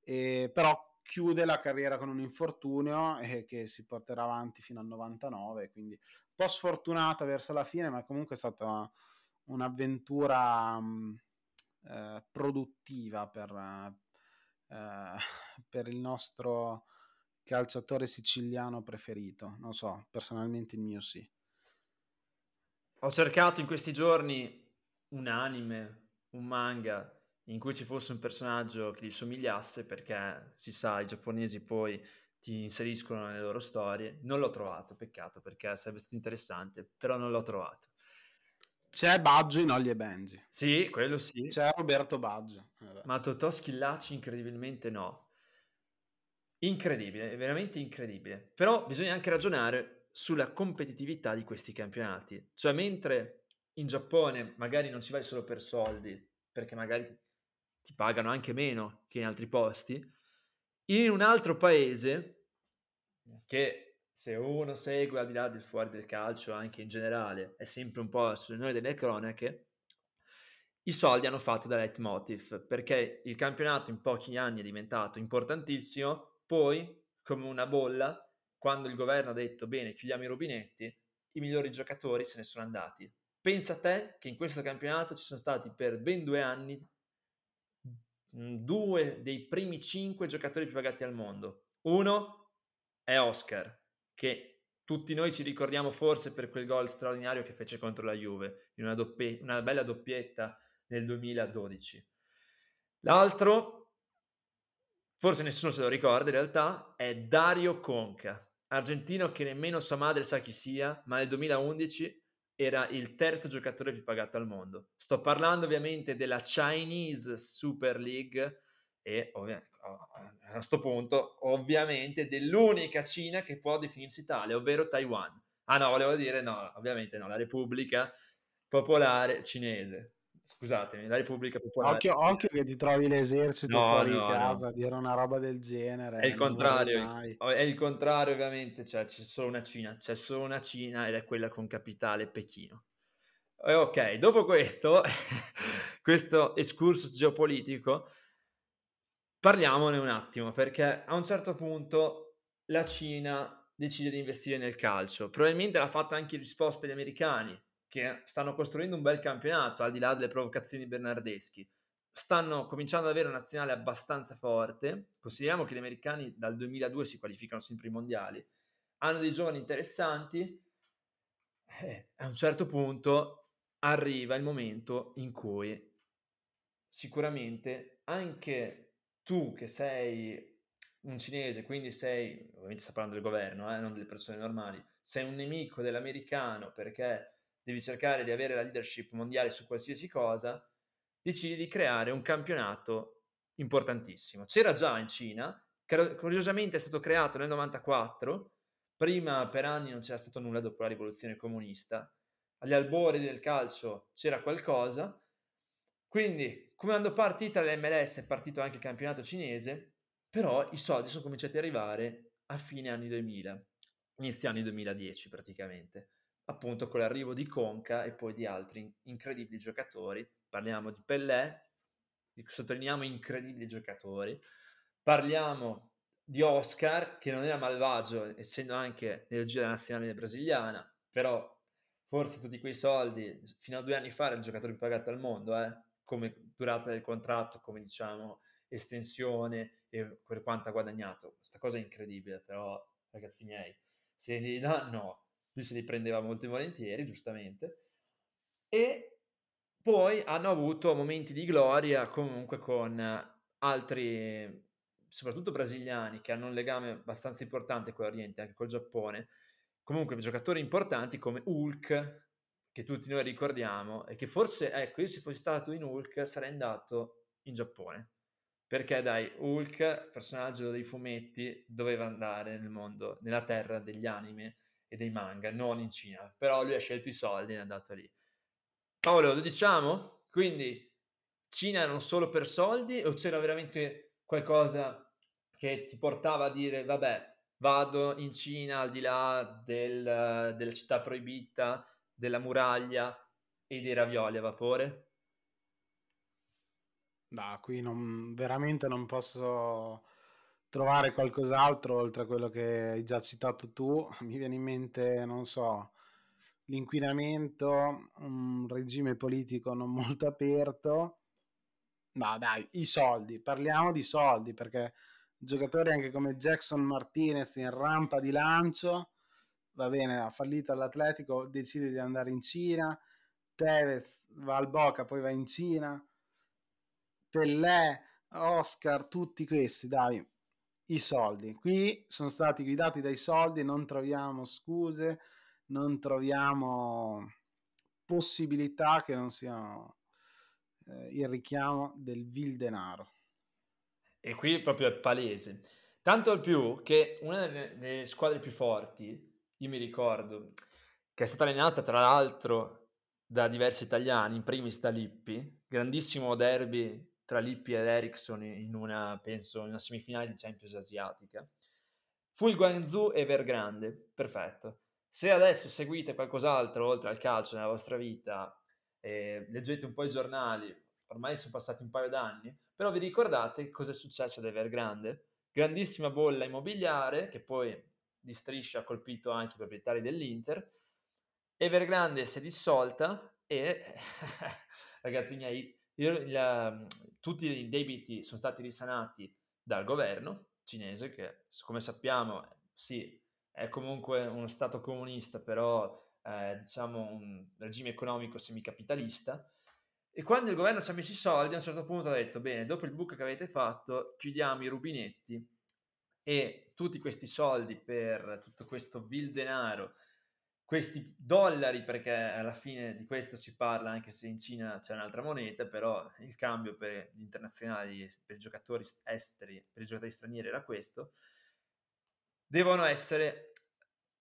Speaker 3: e, però chiude la carriera con un infortunio e che si porterà avanti fino al 99, quindi un po' sfortunata verso la fine, ma comunque è stata un'avventura um, eh, produttiva per, eh, (laughs) per il nostro calciatore siciliano preferito. Non so, personalmente il mio sì.
Speaker 2: Ho cercato in questi giorni un anime, un manga in cui ci fosse un personaggio che gli somigliasse perché si sa, i giapponesi poi ti inseriscono nelle loro storie. Non l'ho trovato, peccato perché sarebbe stato interessante, però non l'ho trovato.
Speaker 3: C'è Baggio in Ollie e Benji.
Speaker 2: Sì, quello sì.
Speaker 3: C'è Roberto Baggio.
Speaker 2: Vabbè. Ma Totò Schillacci incredibilmente no. Incredibile, veramente incredibile. Però bisogna anche ragionare sulla competitività di questi campionati. Cioè, mentre in Giappone magari non ci vai solo per soldi, perché magari ti, ti pagano anche meno che in altri posti, in un altro paese che se uno segue al di là del fuori del calcio, anche in generale, è sempre un po' sulle noi delle cronache, i soldi hanno fatto da leitmotiv, perché il campionato in pochi anni è diventato importantissimo, poi, come una bolla, quando il governo ha detto bene, chiudiamo i rubinetti, i migliori giocatori se ne sono andati. Pensa a te che in questo campionato ci sono stati per ben due anni due dei primi cinque giocatori più pagati al mondo. Uno è Oscar, che tutti noi ci ricordiamo forse per quel gol straordinario che fece contro la Juve, in una, doppie, una bella doppietta nel 2012. L'altro, forse nessuno se lo ricorda in realtà, è Dario Conca, argentino che nemmeno sua madre sa chi sia, ma nel 2011 era il terzo giocatore più pagato al mondo. Sto parlando ovviamente della Chinese Super League e a questo punto ovviamente dell'unica Cina che può definirsi tale, ovvero Taiwan. Ah no, volevo dire no, ovviamente no, la Repubblica Popolare Cinese. Scusatemi, la Repubblica Popolare.
Speaker 3: Occhio, occhio che ti trovi l'esercito no, fuori no, casa a no. dire una roba del genere.
Speaker 2: È il contrario, è il contrario ovviamente, cioè c'è solo una Cina, c'è solo una Cina ed è quella con capitale Pechino. E ok, dopo questo, (laughs) questo excursus geopolitico, Parliamone un attimo, perché a un certo punto la Cina decide di investire nel calcio. Probabilmente l'ha fatto anche in risposta agli americani, che stanno costruendo un bel campionato, al di là delle provocazioni bernardeschi. Stanno cominciando ad avere una nazionale abbastanza forte. Consideriamo che gli americani dal 2002 si qualificano sempre ai mondiali. Hanno dei giovani interessanti. Eh, a un certo punto arriva il momento in cui sicuramente anche tu che sei un cinese, quindi sei, ovviamente sta parlando del governo, eh, non delle persone normali, sei un nemico dell'americano perché devi cercare di avere la leadership mondiale su qualsiasi cosa, decidi di creare un campionato importantissimo. C'era già in Cina, curiosamente è stato creato nel 94, prima per anni non c'era stato nulla dopo la rivoluzione comunista, agli albori del calcio c'era qualcosa, quindi quando partita l'MLS è partito anche il campionato cinese, però i soldi sono cominciati ad arrivare a fine anni 2000, inizio anni 2010 praticamente, appunto con l'arrivo di Conca e poi di altri incredibili giocatori. Parliamo di Pellè, sottolineiamo incredibili giocatori, parliamo di Oscar che non era malvagio essendo anche nel giro nazionale brasiliana, però forse tutti quei soldi fino a due anni fa era il giocatore più pagato al mondo, eh? Come durata del contratto, come diciamo estensione e per quanto ha guadagnato. Questa cosa è incredibile, però ragazzi miei, se li dà, no, lui se li prendeva molto volentieri, giustamente. E poi hanno avuto momenti di gloria comunque con altri, soprattutto brasiliani, che hanno un legame abbastanza importante con l'Oriente, anche col Giappone. Comunque giocatori importanti come Hulk, che tutti noi ricordiamo e che forse, ecco, io se fossi stato in Hulk sarei andato in Giappone. Perché dai, Hulk, personaggio dei fumetti, doveva andare nel mondo, nella terra degli anime e dei manga, non in Cina. Però lui ha scelto i soldi e è andato lì. Paolo, lo diciamo? Quindi Cina erano solo per soldi o c'era veramente qualcosa che ti portava a dire, vabbè, vado in Cina al di là del, della città proibita, della muraglia e dei ravioli a vapore?
Speaker 3: No, qui non, veramente non posso trovare qualcos'altro oltre a quello che hai già citato tu. (laughs) Mi viene in mente, non so, l'inquinamento, un regime politico non molto aperto. No, dai, i soldi, parliamo di soldi perché giocatori anche come Jackson Martinez in rampa di lancio, va bene, ha fallito all'Atletico, decide di andare in Cina, Tevez va al Boca, poi va in Cina, Pellè, Oscar, tutti questi, dai, i soldi. Qui sono stati guidati dai soldi, non troviamo scuse, non troviamo possibilità che non siano eh, il richiamo del vil denaro.
Speaker 2: E qui proprio è palese. Tanto più che una delle squadre più forti, io mi ricordo, che è stata allenata tra l'altro da diversi italiani, in primis da Lippi, grandissimo derby tra Lippi ed Ericsson in una, penso, in una semifinale di Champions asiatica. Fu il Guangzhou Evergrande, perfetto. Se adesso seguite qualcos'altro oltre al calcio nella vostra vita, eh, leggete un po' i giornali, ormai sono passati un paio d'anni, però vi ricordate cosa è successo ad Evergrande? Grandissima bolla immobiliare che poi di striscia ha colpito anche i proprietari dell'Inter. Evergrande si è dissolta e, (laughs) ragazzi miei, il, tutti i debiti sono stati risanati dal governo cinese, che come sappiamo, sì, è comunque uno stato comunista, però eh, diciamo un regime economico semicapitalista. E quando il governo ci ha messo i soldi, a un certo punto ha detto: Bene, dopo il buco che avete fatto, chiudiamo i rubinetti e tutti questi soldi per tutto questo vil denaro questi dollari, perché alla fine di questo si parla, anche se in Cina c'è un'altra moneta, però il cambio per gli internazionali, per i giocatori esteri, per i giocatori stranieri era questo, devono essere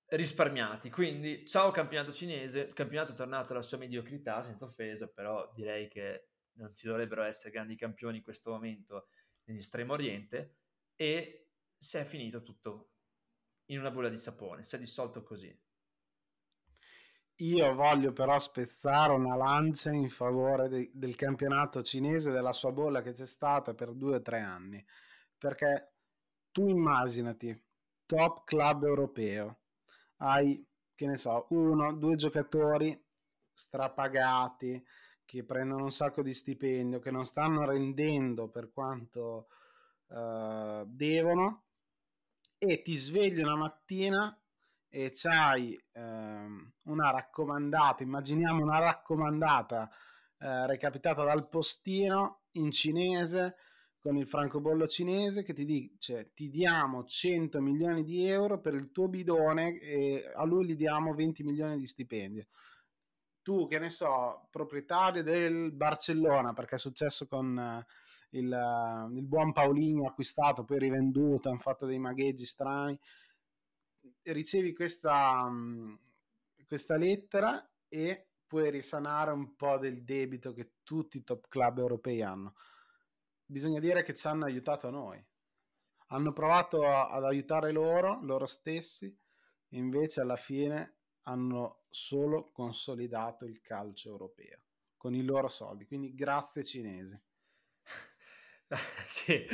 Speaker 2: risparmiati. Quindi, ciao campionato cinese, il campionato è tornato alla sua mediocrità, senza offesa, però direi che non ci dovrebbero essere grandi campioni in questo momento nell'estremo oriente e si è finito tutto in una bolla di sapone, si è dissolto così.
Speaker 3: Io voglio però spezzare una lancia in favore de- del campionato cinese, della sua bolla che c'è stata per due o tre anni. Perché tu immaginati, top club europeo, hai, che ne so, uno, due giocatori strapagati, che prendono un sacco di stipendio, che non stanno rendendo per quanto uh, devono, e ti svegli una mattina e c'hai ehm, una raccomandata, immaginiamo una raccomandata eh, recapitata dal postino in cinese con il francobollo cinese che ti dice ti diamo 100 milioni di euro per il tuo bidone e a lui gli diamo 20 milioni di stipendio. Tu, che ne so, proprietario del Barcellona, perché è successo con uh, il, uh, il, buon Paulinho acquistato, poi rivenduto, hanno fatto dei magheggi strani ricevi questa, mm, questa lettera e puoi risanare un po' del debito che tutti i top club europei hanno. Bisogna dire che ci hanno aiutato noi. Hanno provato ad aiutare loro, loro stessi, invece alla fine hanno solo consolidato il calcio europeo con i loro soldi. Quindi grazie cinesi. (laughs)
Speaker 2: sì,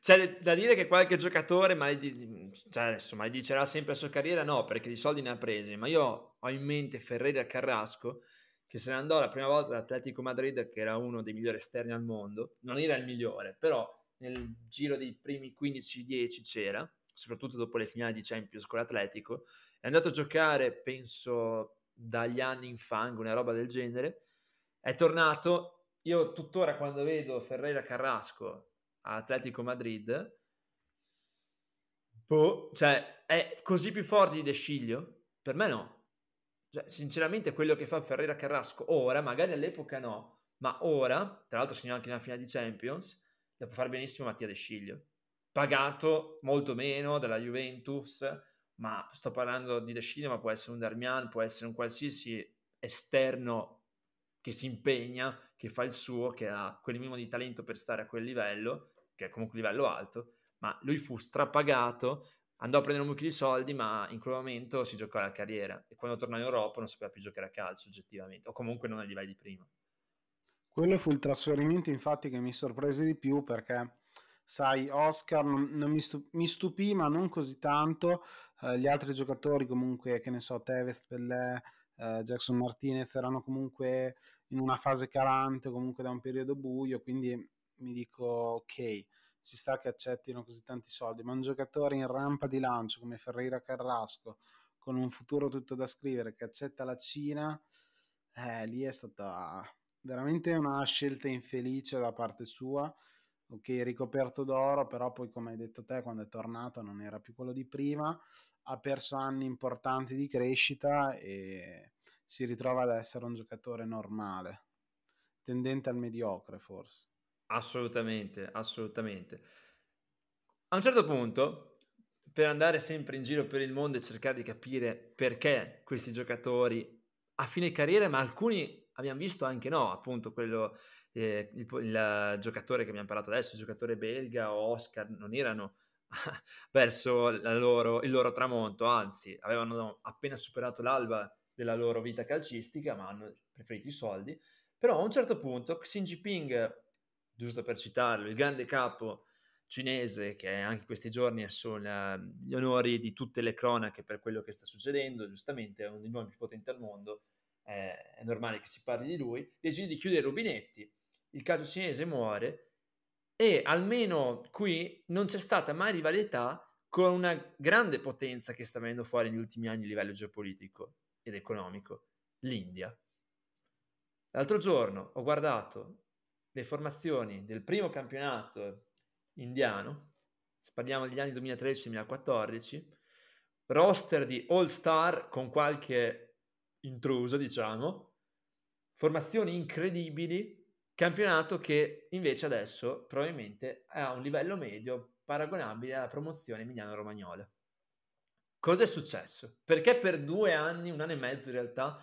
Speaker 2: c'è da dire che qualche giocatore maledi- cioè adesso, maledicerà sempre la sua carriera, no, perché di soldi ne ha presi, ma io ho in mente Ferreira Carrasco, che se ne andò la prima volta all'Atletico Madrid, che era uno dei migliori esterni al mondo, non era il migliore, però nel giro dei primi 15-10 c'era, soprattutto dopo le finali di Champions con l'Atletico, è andato a giocare, penso, dagli anni in fango, una roba del genere, è tornato io tuttora quando vedo Ferreira Carrasco a Atletico Madrid, boh, cioè è così più forte di De Sciglio? Per me no. Cioè, sinceramente quello che fa Ferreira Carrasco ora, magari all'epoca no, ma ora, tra l'altro segna anche nella finale di Champions, la può fare benissimo Mattia De Sciglio. Pagato molto meno dalla Juventus, ma sto parlando di De Sciglio, ma può essere un Darmian, può essere un qualsiasi esterno che si impegna, che fa il suo, che ha quel minimo di talento per stare a quel livello, che è comunque un livello alto, ma lui fu strapagato, andò a prendere un mucchio di soldi, ma in quel momento si giocò la carriera e quando tornò in Europa non sapeva più giocare a calcio oggettivamente, o comunque non ai livelli di prima.
Speaker 3: Quello fu il trasferimento infatti che mi sorprese di più perché sai, Oscar non, non mi, stu- mi, stupì, ma non così tanto. Uh, gli altri giocatori, comunque, che ne so, Tevez, Pellè, uh, Jackson Martinez, erano comunque in una fase calante, comunque da un periodo buio, quindi mi dico ok, ci sta che accettino così tanti soldi, ma un giocatore in rampa di lancio come Ferreira Carrasco, con un futuro tutto da scrivere, che accetta la Cina, eh, lì è stata veramente una scelta infelice da parte sua. Ok, ricoperto d'oro, però poi come hai detto te, quando è tornato non era più quello di prima, ha perso anni importanti di crescita e si ritrova ad essere un giocatore normale, tendente al mediocre forse.
Speaker 2: Assolutamente, assolutamente. A un certo punto, per andare sempre in giro per il mondo e cercare di capire perché questi giocatori a fine carriera, ma alcuni abbiamo visto anche no, appunto quello, eh, il, il, giocatore che abbiamo parlato adesso, il giocatore belga o Oscar, non erano (laughs) verso loro, il loro tramonto, anzi avevano appena superato l'alba della loro vita calcistica, ma hanno preferito i soldi. Però a un certo punto Xi Jinping, giusto per citarlo, il grande capo cinese che anche in questi giorni è sugli onori di tutte le cronache per quello che sta succedendo, giustamente è uno dei uomini più potenti al mondo, eh, è normale che si parli di lui, decide di chiudere i rubinetti, il calcio cinese muore e almeno qui non c'è stata mai rivalità con una grande potenza che sta venendo fuori negli ultimi anni a livello geopolitico ed economico, l'India. L'altro giorno ho guardato le formazioni del primo campionato indiano, parliamo degli anni 2013-2014, roster di all star con qualche intruso, diciamo, formazioni incredibili, campionato che invece adesso probabilmente è a un livello medio paragonabile alla promozione Emiliano-Romagnola. Cosa è successo? Perché per due anni, un anno e mezzo in realtà,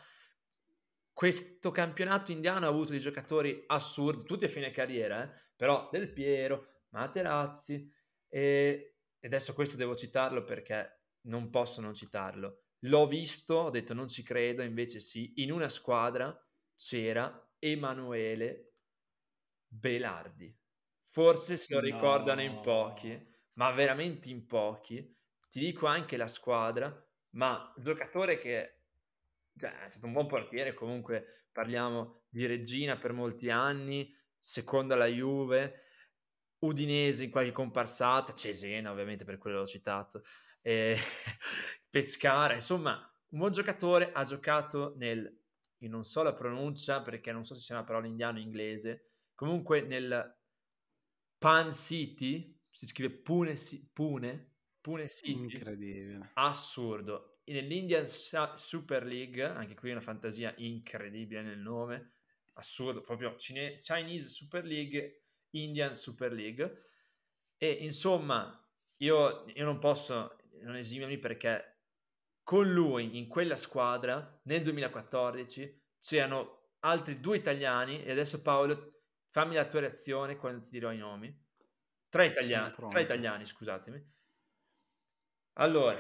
Speaker 2: questo campionato indiano ha avuto dei giocatori assurdi, tutti a fine carriera, eh? però Del Piero, Materazzi, e, e adesso questo devo citarlo perché non posso non citarlo. L'ho visto, ho detto non ci credo, invece sì, in una squadra c'era Emanuele Belardi. Forse se lo ricordano in pochi, ma veramente in pochi. Ti dico anche la squadra, ma giocatore che cioè, è stato un buon portiere, comunque parliamo di Regina per molti anni, seconda la Juve, Udinese in qualche comparsata, Cesena ovviamente per quello l'ho citato, e (laughs) Pescara, insomma, un buon giocatore ha giocato nel, io non so la pronuncia perché non so se sia una parola indiana o inglese, comunque nel Pan City, si scrive Pune, Pune, Pune City.
Speaker 3: Incredibile.
Speaker 2: Assurdo. Nell'Indian Super League, anche qui una fantasia incredibile nel nome, assurdo, proprio Cine- Chinese Super League, Indian Super League. E insomma, io, io non posso non esimermi perché con lui in quella squadra nel 2014 c'erano altri due italiani e adesso Paolo fammi la tua reazione quando ti dirò i nomi. Tre italiani, tre italiani scusatemi. Allora,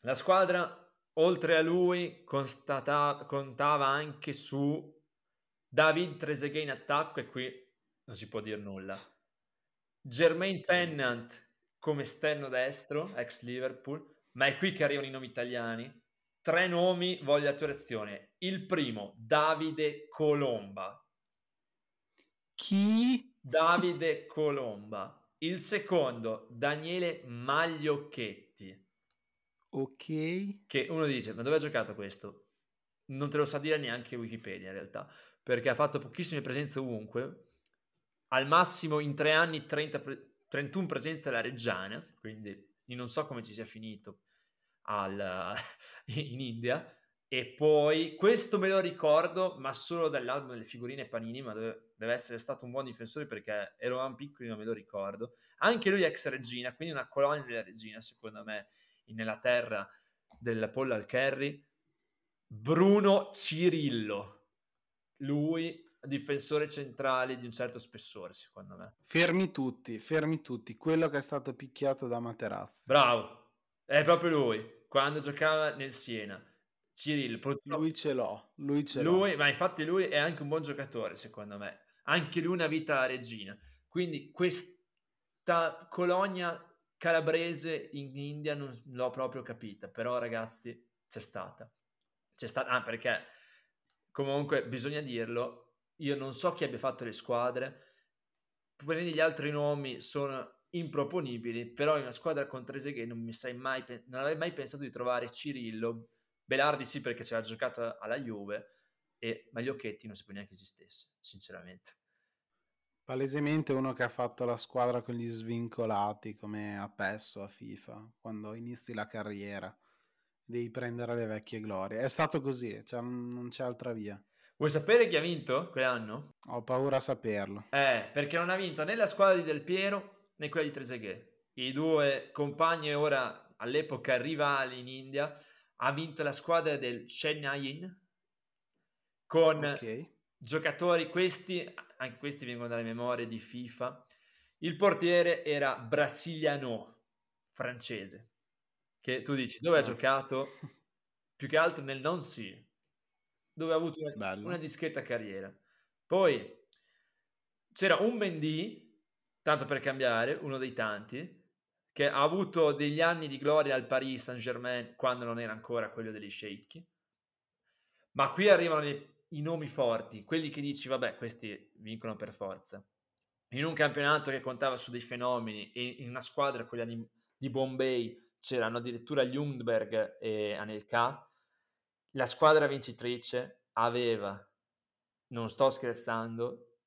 Speaker 2: la squadra oltre a lui constata, contava anche su David Trezeguet in attacco e qui non si può dire nulla. Jermaine Pennant come esterno destro, ex Liverpool, ma è qui che arrivano i nomi italiani. Tre nomi, voglio la tua reazione. Il primo, Davide Colomba.
Speaker 3: Chi?
Speaker 2: Davide Colomba. Il secondo, Daniele Magliocchetti.
Speaker 3: Ok.
Speaker 2: Che uno dice, ma dove ha giocato questo? Non te lo sa dire neanche Wikipedia in realtà, perché ha fatto pochissime presenze ovunque. Al massimo in tre anni 30, pre- 31 presenze alla Reggiana, quindi non so come ci sia finito al, (laughs) in India. E poi questo me lo ricordo, ma solo dall'album delle figurine Panini, ma deve, deve essere stato un buon difensore perché eravamo piccoli, ma me lo ricordo. Anche lui ex regina, quindi una colonia della regina, secondo me, nella terra del pollo al curry. Bruno Cirillo. Lui difensore centrale di un certo spessore, secondo me.
Speaker 3: Fermi tutti, fermi tutti. Quello che è stato picchiato da Materazzi.
Speaker 2: Bravo, è proprio lui, quando giocava nel Siena. Cyril, purtroppo...
Speaker 3: Lui ce l'ho, lui ce
Speaker 2: lui,
Speaker 3: l'ho.
Speaker 2: Ma infatti lui è anche un buon giocatore, secondo me. Anche lui una vita regina. Quindi questa colonia calabrese in India non l'ho proprio capita, però ragazzi c'è stata. C'è stata, ah perché comunque bisogna dirlo, io non so chi abbia fatto le squadre, prendi gli altri nomi sono improponibili, però in una squadra con Trezeguet non mi sarei mai, non avrei mai pensato di trovare Cirillo, Belardi sì perché ci aveva giocato alla Juve e Magliocchetti non sapevo neanche esistesse, sinceramente.
Speaker 3: Palesemente uno che ha fatto la squadra con gli svincolati come a PES o a FIFA, quando inizi la carriera devi prendere le vecchie glorie. È stato così, cioè non c'è altra via.
Speaker 2: Vuoi sapere chi ha vinto quell'anno?
Speaker 3: Ho paura a saperlo.
Speaker 2: Eh, perché non ha vinto né la squadra di Del Piero né quella di Trezeguet. I due compagni ora all'epoca rivali in India. Ha vinto la squadra del Chennai con okay. Giocatori questi, anche questi vengono dalle memorie di FIFA. Il portiere era brasiliano, francese. Che tu dici, dove ha giocato? (laughs) Più che altro nel non sì, dove ha avuto una, una discreta carriera. Poi c'era un Mendy, tanto per cambiare, uno dei tanti, che ha avuto degli anni di gloria al Paris Saint-Germain quando non era ancora quello degli sceicchi. Ma qui arrivano i, i nomi forti, quelli che dici, vabbè, questi vincono per forza. In un campionato che contava su dei fenomeni e in una squadra, quella di, di Bombay, c'erano addirittura Ljungberg e Anelka, la squadra vincitrice aveva, non sto scherzando,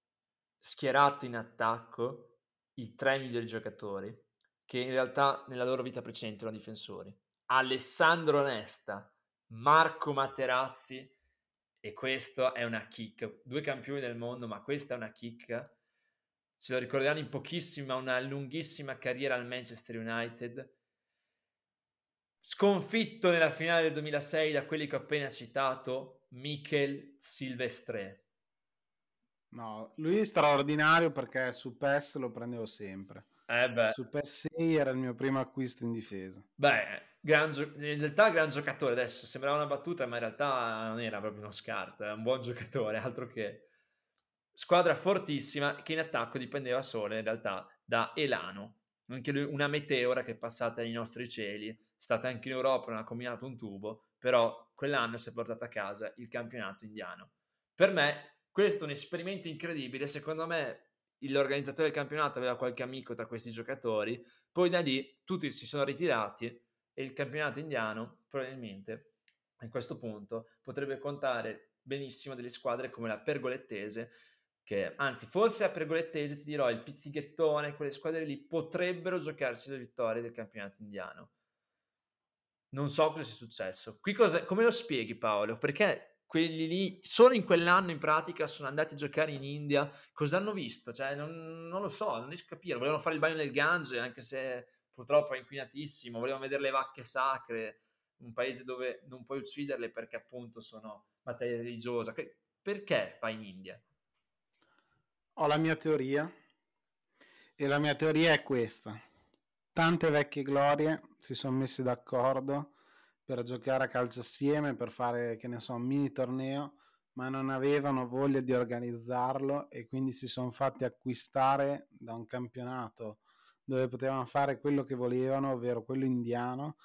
Speaker 2: schierato in attacco i tre migliori giocatori, che in realtà nella loro vita precedente erano difensori. Alessandro Nesta, Marco Materazzi, e questo è una kick. Due campioni del mondo, ma questa è una kick. Se lo ricorderanno in pochissimi, ma una lunghissima carriera al Manchester United Sconfitto nella finale del 2006 da quelli che ho appena citato, Michel Silvestre.
Speaker 3: No, lui è straordinario perché su PES lo prendevo sempre.
Speaker 2: Eh
Speaker 3: su PES 6 era il mio primo acquisto in difesa.
Speaker 2: Beh, gran gio- in realtà gran giocatore adesso, sembrava una battuta, ma in realtà non era proprio uno scarto, è un buon (laughs) giocatore, altro che squadra fortissima che in attacco dipendeva solo in realtà da Elano, anche lui una meteora che è passata nei nostri cieli stata anche in Europa, non ha combinato un tubo, però quell'anno si è portato a casa il campionato indiano. Per me questo è un esperimento incredibile, secondo me l'organizzatore del campionato aveva qualche amico tra questi giocatori, poi da lì tutti si sono ritirati e il campionato indiano probabilmente a questo punto potrebbe contare benissimo delle squadre come la Pergolettese, che anzi forse la Pergolettese ti dirò il Pizzighettone, quelle squadre lì potrebbero giocarsi le vittorie del campionato indiano non so cosa sia successo. Qui cosa, come lo spieghi Paolo? Perché quelli lì, solo in quell'anno in pratica, sono andati a giocare in India, cosa hanno visto? Cioè, non, non lo so, non riesco a capire. Volevano fare il bagno del Gange, anche se purtroppo è inquinatissimo, volevano vedere le vacche sacre, un paese dove non puoi ucciderle perché appunto sono materia religiosa. Perché vai in India?
Speaker 3: Ho la mia teoria e la mia teoria è questa tante vecchie glorie si sono messe d'accordo per giocare a calcio assieme, per fare, che ne so, un mini torneo, ma non avevano voglia di organizzarlo e quindi si sono fatti acquistare da un campionato dove potevano fare quello che volevano, ovvero quello indiano,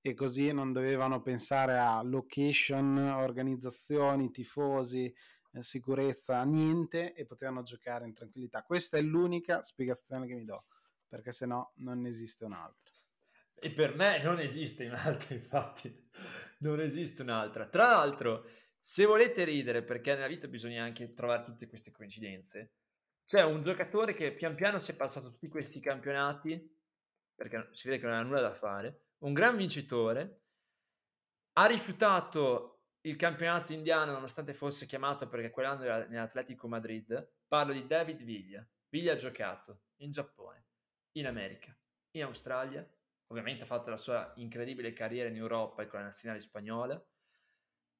Speaker 3: e così non dovevano pensare a location, organizzazioni, tifosi, eh, sicurezza, niente e potevano giocare in tranquillità. Questa è l'unica spiegazione che mi do perché se no non esiste un'altra.
Speaker 2: E per me non esiste un'altra, (laughs) infatti, non esiste un'altra. Tra l'altro, se volete ridere, perché nella vita bisogna anche trovare tutte queste coincidenze, c'è un giocatore che pian piano si è passato tutti questi campionati, perché si vede che non ha nulla da fare, un gran vincitore, ha rifiutato il campionato indiano nonostante fosse chiamato perché quell'anno era nell'Atletico Madrid, parlo di David Viglia. Viglia ha giocato in Giappone, in America, in Australia, ovviamente ha fatto la sua incredibile carriera in Europa e con la nazionale spagnola.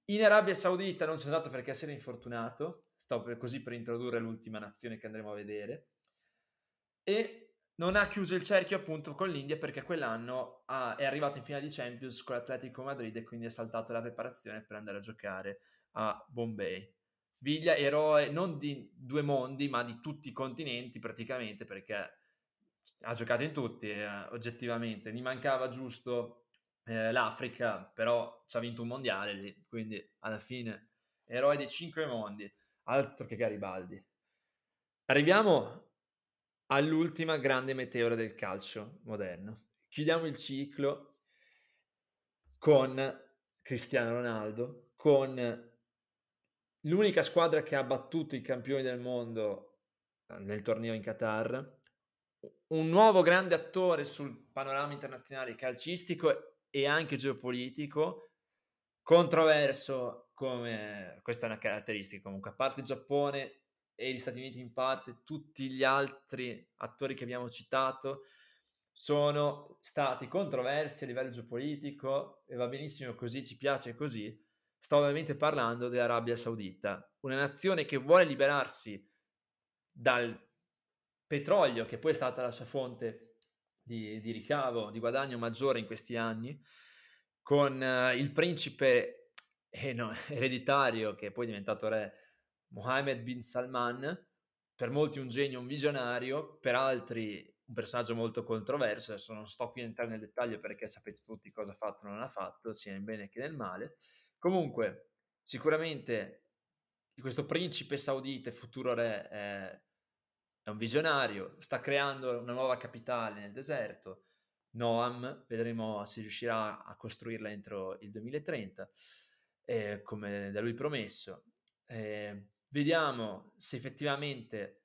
Speaker 2: In Arabia Saudita non c'è andato perché si era infortunato, sto per, così per introdurre l'ultima nazione che andremo a vedere. E non ha chiuso il cerchio appunto con l'India perché quell'anno ha, è arrivato in finale di Champions con l'Atletico Madrid e quindi ha saltato la preparazione per andare a giocare a Bombay. Viglia, eroe non di due mondi ma di tutti i continenti praticamente perché ha giocato in tutti eh, oggettivamente, gli mancava giusto eh, l'Africa, però ci ha vinto un mondiale lì, quindi alla fine eroe dei cinque mondi, altro che Garibaldi. Arriviamo all'ultima grande meteora del calcio moderno. Chiudiamo il ciclo con Cristiano Ronaldo, con l'unica squadra che ha battuto i campioni del mondo eh, nel torneo in Qatar, un nuovo grande attore sul panorama internazionale calcistico e anche geopolitico, controverso come questa è una caratteristica comunque, a parte il Giappone e gli Stati Uniti in parte, tutti gli altri attori che abbiamo citato sono stati controversi a livello geopolitico e va benissimo così, ci piace così. Sto ovviamente parlando dell'Arabia Saudita, una nazione che vuole liberarsi dal petrolio, che poi è stata la sua fonte di, di ricavo, di guadagno maggiore in questi anni, con uh, il principe eh, no, (laughs) ereditario che è poi diventato re Mohammed bin Salman, per molti un genio, un visionario, per altri un personaggio molto controverso, adesso non sto qui a entrare nel dettaglio perché sapete tutti cosa ha fatto o non ha fatto, sia nel bene che nel male. Comunque, sicuramente questo principe saudita, futuro re, è, è un visionario, sta creando una nuova capitale nel deserto, Noam, vedremo se riuscirà a costruirla entro il 2030, eh, come da lui promesso. Eh, vediamo se effettivamente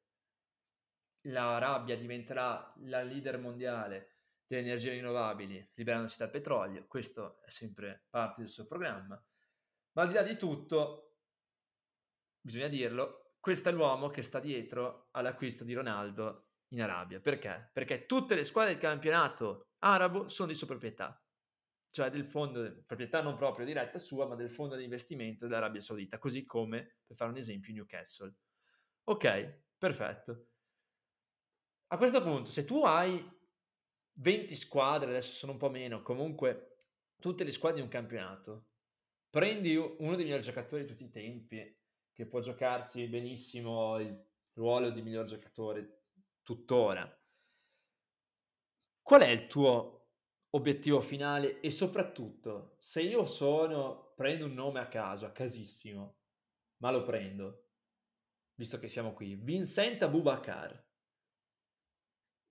Speaker 2: l'Arabia diventerà la leader mondiale delle energie rinnovabili, liberandosi dal petrolio, questo è sempre parte del suo programma. Ma al di là di tutto, bisogna dirlo, questo è l'uomo che sta dietro all'acquisto di Ronaldo in Arabia. Perché? Perché tutte le squadre del campionato arabo sono di sua proprietà, cioè del fondo, proprietà non proprio diretta sua, ma del fondo di investimento dell'Arabia Saudita, così come, per fare un esempio, Newcastle. Ok, perfetto. A questo punto, se tu hai 20 squadre, adesso sono un po' meno, comunque tutte le squadre di un campionato, prendi uno dei migliori giocatori di tutti i tempi, che può giocarsi benissimo il ruolo di miglior giocatore tuttora. Qual è il tuo obiettivo finale e soprattutto se io sono, prendo un nome a caso, a casissimo, ma lo prendo, visto che siamo qui, Vincent Abubakar,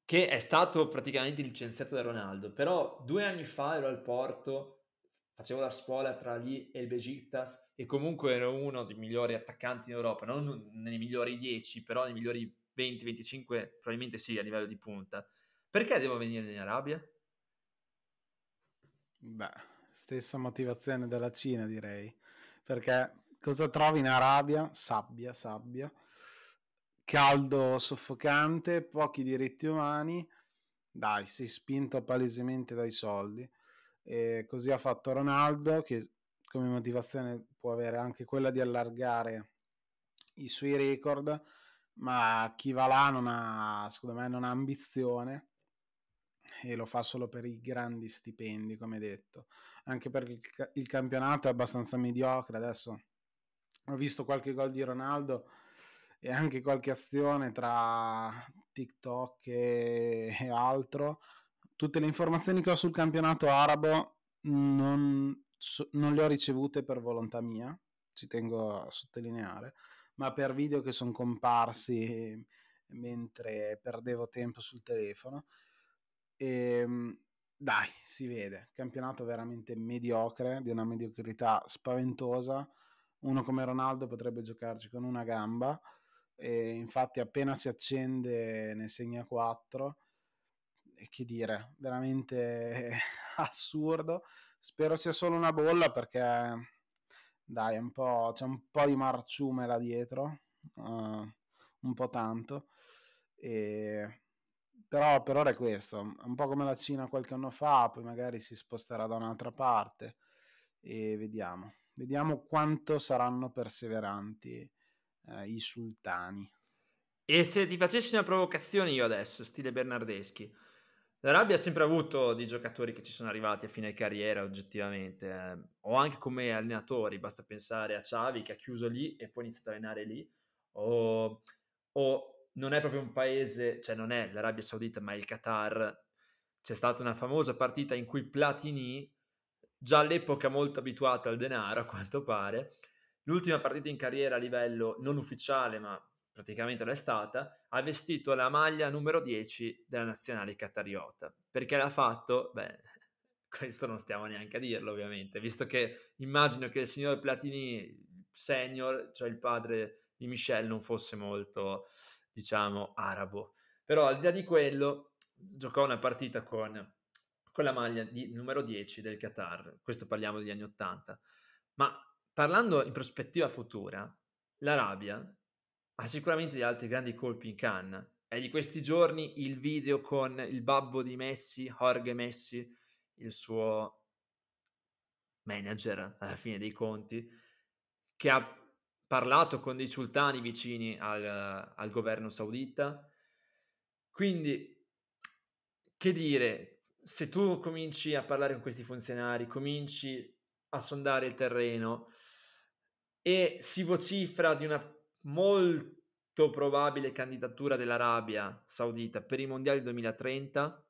Speaker 2: che è stato praticamente licenziato da Ronaldo, però due anni fa ero al Porto, facevo la spola tra lì e il Besiktas e comunque ero uno dei migliori attaccanti in Europa, non nei migliori 10, però nei migliori 20-25 probabilmente sì a livello di punta. Perché devo venire in Arabia?
Speaker 3: Beh, stessa motivazione della Cina direi, perché cosa trovi in Arabia? Sabbia, sabbia caldo soffocante, pochi diritti umani, dai, sei spinto palesemente dai soldi. E così ha fatto Ronaldo, che come motivazione può avere anche quella di allargare i suoi record, ma chi va là non ha, secondo me, non ha ambizione e lo fa solo per i grandi stipendi, come detto. Anche perché il, il campionato è abbastanza mediocre. Adesso ho visto qualche gol di Ronaldo e anche qualche azione tra TikTok e, e altro. Tutte le informazioni che ho sul campionato arabo non, so, non le ho ricevute per volontà mia, ci tengo a sottolineare, ma per video che sono comparsi mentre perdevo tempo sul telefono. E, ehm, dai, si vede, campionato veramente mediocre, di una mediocrità spaventosa. Uno come Ronaldo potrebbe giocarci con una gamba e infatti appena si accende ne segna 4 e che dire, veramente (laughs) assurdo. Spero sia solo una bolla perché dai, un c'è un po' di marciume là dietro, uh, un po' tanto. E... Però per ora è questo, un po' come la Cina qualche anno fa, poi magari si sposterà da un'altra parte e vediamo. Vediamo quanto saranno perseveranti eh, i sultani.
Speaker 2: E se ti facessi una provocazione io adesso, stile Bernardeschi, l'Arabia ha sempre avuto dei giocatori che ci sono arrivati a fine carriera oggettivamente, eh, o anche come allenatori, basta pensare a Xavi che ha chiuso lì e poi ha iniziato a allenare lì, o, o non è proprio un paese, cioè non è l'Arabia Saudita ma il Qatar, c'è stata una famosa partita in cui Platini, già all'epoca molto abituato al denaro a quanto pare, L'ultima partita in carriera a livello non ufficiale, ma praticamente l'è stata, ha vestito la maglia numero 10 della nazionale qatariota. Perché l'ha fatto? Beh, (laughs) questo non stiamo neanche a dirlo ovviamente, visto che immagino che il signor Platini senior, cioè il padre di Michel, non fosse molto, diciamo, arabo. Però al di là di quello, giocò una partita con, con la maglia di, numero 10 del Qatar, questo parliamo degli anni 80. Ma parlando in prospettiva futura, l'Arabia ha sicuramente degli altri grandi colpi in canna. È di questi giorni il video con il babbo di Messi, Jorge Messi, il suo manager alla fine dei conti, che ha parlato con dei sultani vicini al, al governo saudita. Quindi, che dire, se tu cominci a parlare con questi funzionari, cominci a sondare il terreno e si vocifra di una molto probabile candidatura dell'Arabia Saudita per i mondiali 2030,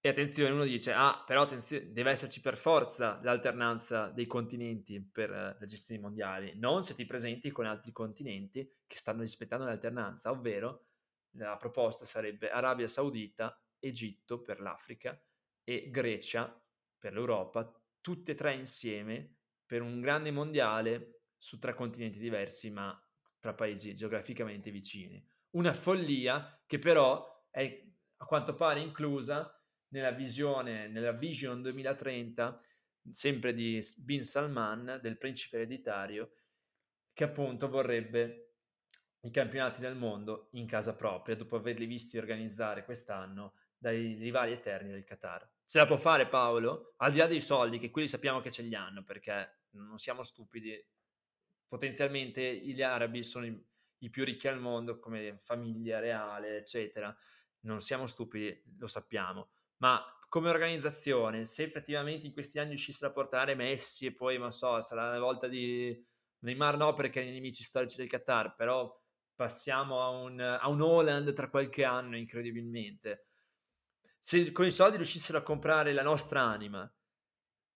Speaker 2: e attenzione, uno dice, ah, però deve esserci per forza l'alternanza dei continenti per uh, la gestione mondiali, non se ti presenti con altri continenti che stanno rispettando l'alternanza, ovvero la proposta sarebbe Arabia Saudita, Egitto per l'Africa e Grecia per l'Europa, tutte e tre insieme per un grande mondiale su tre continenti diversi, ma tra paesi geograficamente vicini. Una follia che però è a quanto pare inclusa nella visione, nella Vision 2030, sempre di Bin Salman, del principe ereditario, che appunto vorrebbe i campionati del mondo in casa propria, dopo averli visti organizzare quest'anno dai rivali eterni del Qatar. Ce la può fare Paolo? Al di là dei soldi, che quelli sappiamo che ce li hanno, perché non siamo stupidi. Potenzialmente gli arabi sono i, i più ricchi al mondo, come famiglia reale, eccetera. Non siamo stupidi, lo sappiamo ma come organizzazione, se effettivamente in questi anni riuscissero a portare Messi e poi, non so, sarà la volta di Neymar no perché i nemici storici del Qatar, però passiamo a un, a un Holland tra qualche anno incredibilmente. Se con i soldi riuscissero a comprare la nostra anima,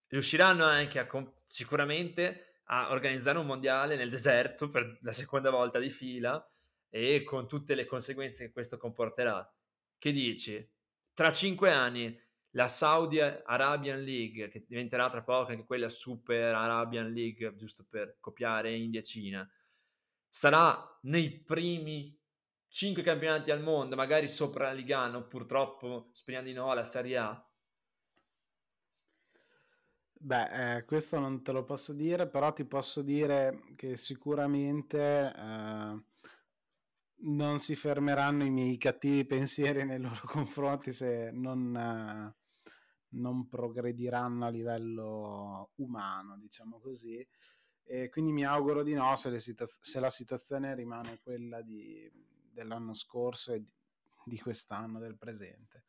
Speaker 2: riusciranno anche a comp- sicuramente a organizzare un mondiale nel deserto per la seconda volta di fila e con tutte le conseguenze che questo comporterà. Che dici? Tra cinque anni la Saudi Arabian League, che diventerà tra poco anche quella Super Arabian League, giusto per copiare India e Cina, sarà nei primi cinque campionati al mondo, magari sopra la Ligano, purtroppo speriamo di no, la Serie A.
Speaker 3: Beh, eh, questo non te lo posso dire, però ti posso dire che sicuramente eh, non si fermeranno i miei cattivi pensieri nei loro confronti se non, eh, non progrediranno a livello umano, diciamo così. E quindi mi auguro di no se, situa- se la situazione rimane quella di, dell'anno scorso e di, di quest'anno, del presente.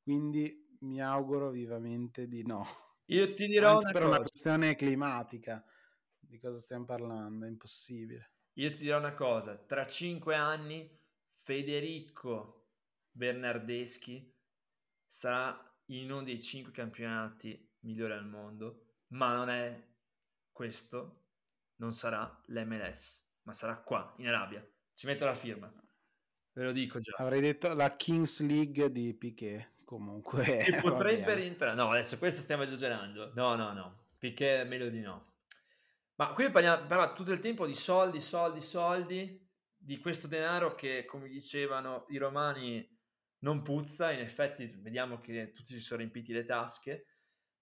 Speaker 3: Quindi mi auguro vivamente di no.
Speaker 2: Io ti dirò
Speaker 3: Anche una per cosa. una questione climatica. Di cosa stiamo parlando? È impossibile.
Speaker 2: Io ti dirò una cosa, tra cinque anni Federico Bernardeschi sarà in uno dei cinque campionati migliori al mondo, ma non è questo, non sarà l'MLS, ma sarà qua, in Arabia. Ci metto la firma, ve lo dico già.
Speaker 3: Avrei detto la Kings League di Piquet, comunque.
Speaker 2: Che (laughs) potrebbe rientrare, no, adesso questo stiamo esagerando, no, no, no, Piquet meglio di no. Ma qui parliamo però tutto il tempo di soldi, soldi, soldi, di questo denaro che, come dicevano i romani, non puzza, in effetti vediamo che tutti si sono riempiti le tasche,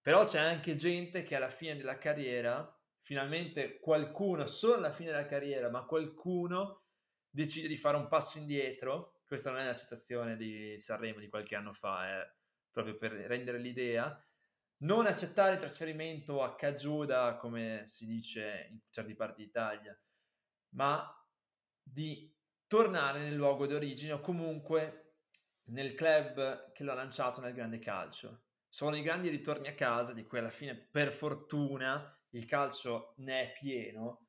Speaker 2: però c'è anche gente che alla fine della carriera, finalmente qualcuno, solo alla fine della carriera, ma qualcuno decide di fare un passo indietro, questa non è una citazione di Sanremo di qualche anno fa, è proprio per rendere l'idea, non accettare il trasferimento a Cagiuda, come si dice in certi parti d'Italia, ma di tornare nel luogo di origine o comunque nel club che l'ha lanciato nel grande calcio. Sono i grandi ritorni a casa di cui alla fine, per fortuna, il calcio ne è pieno.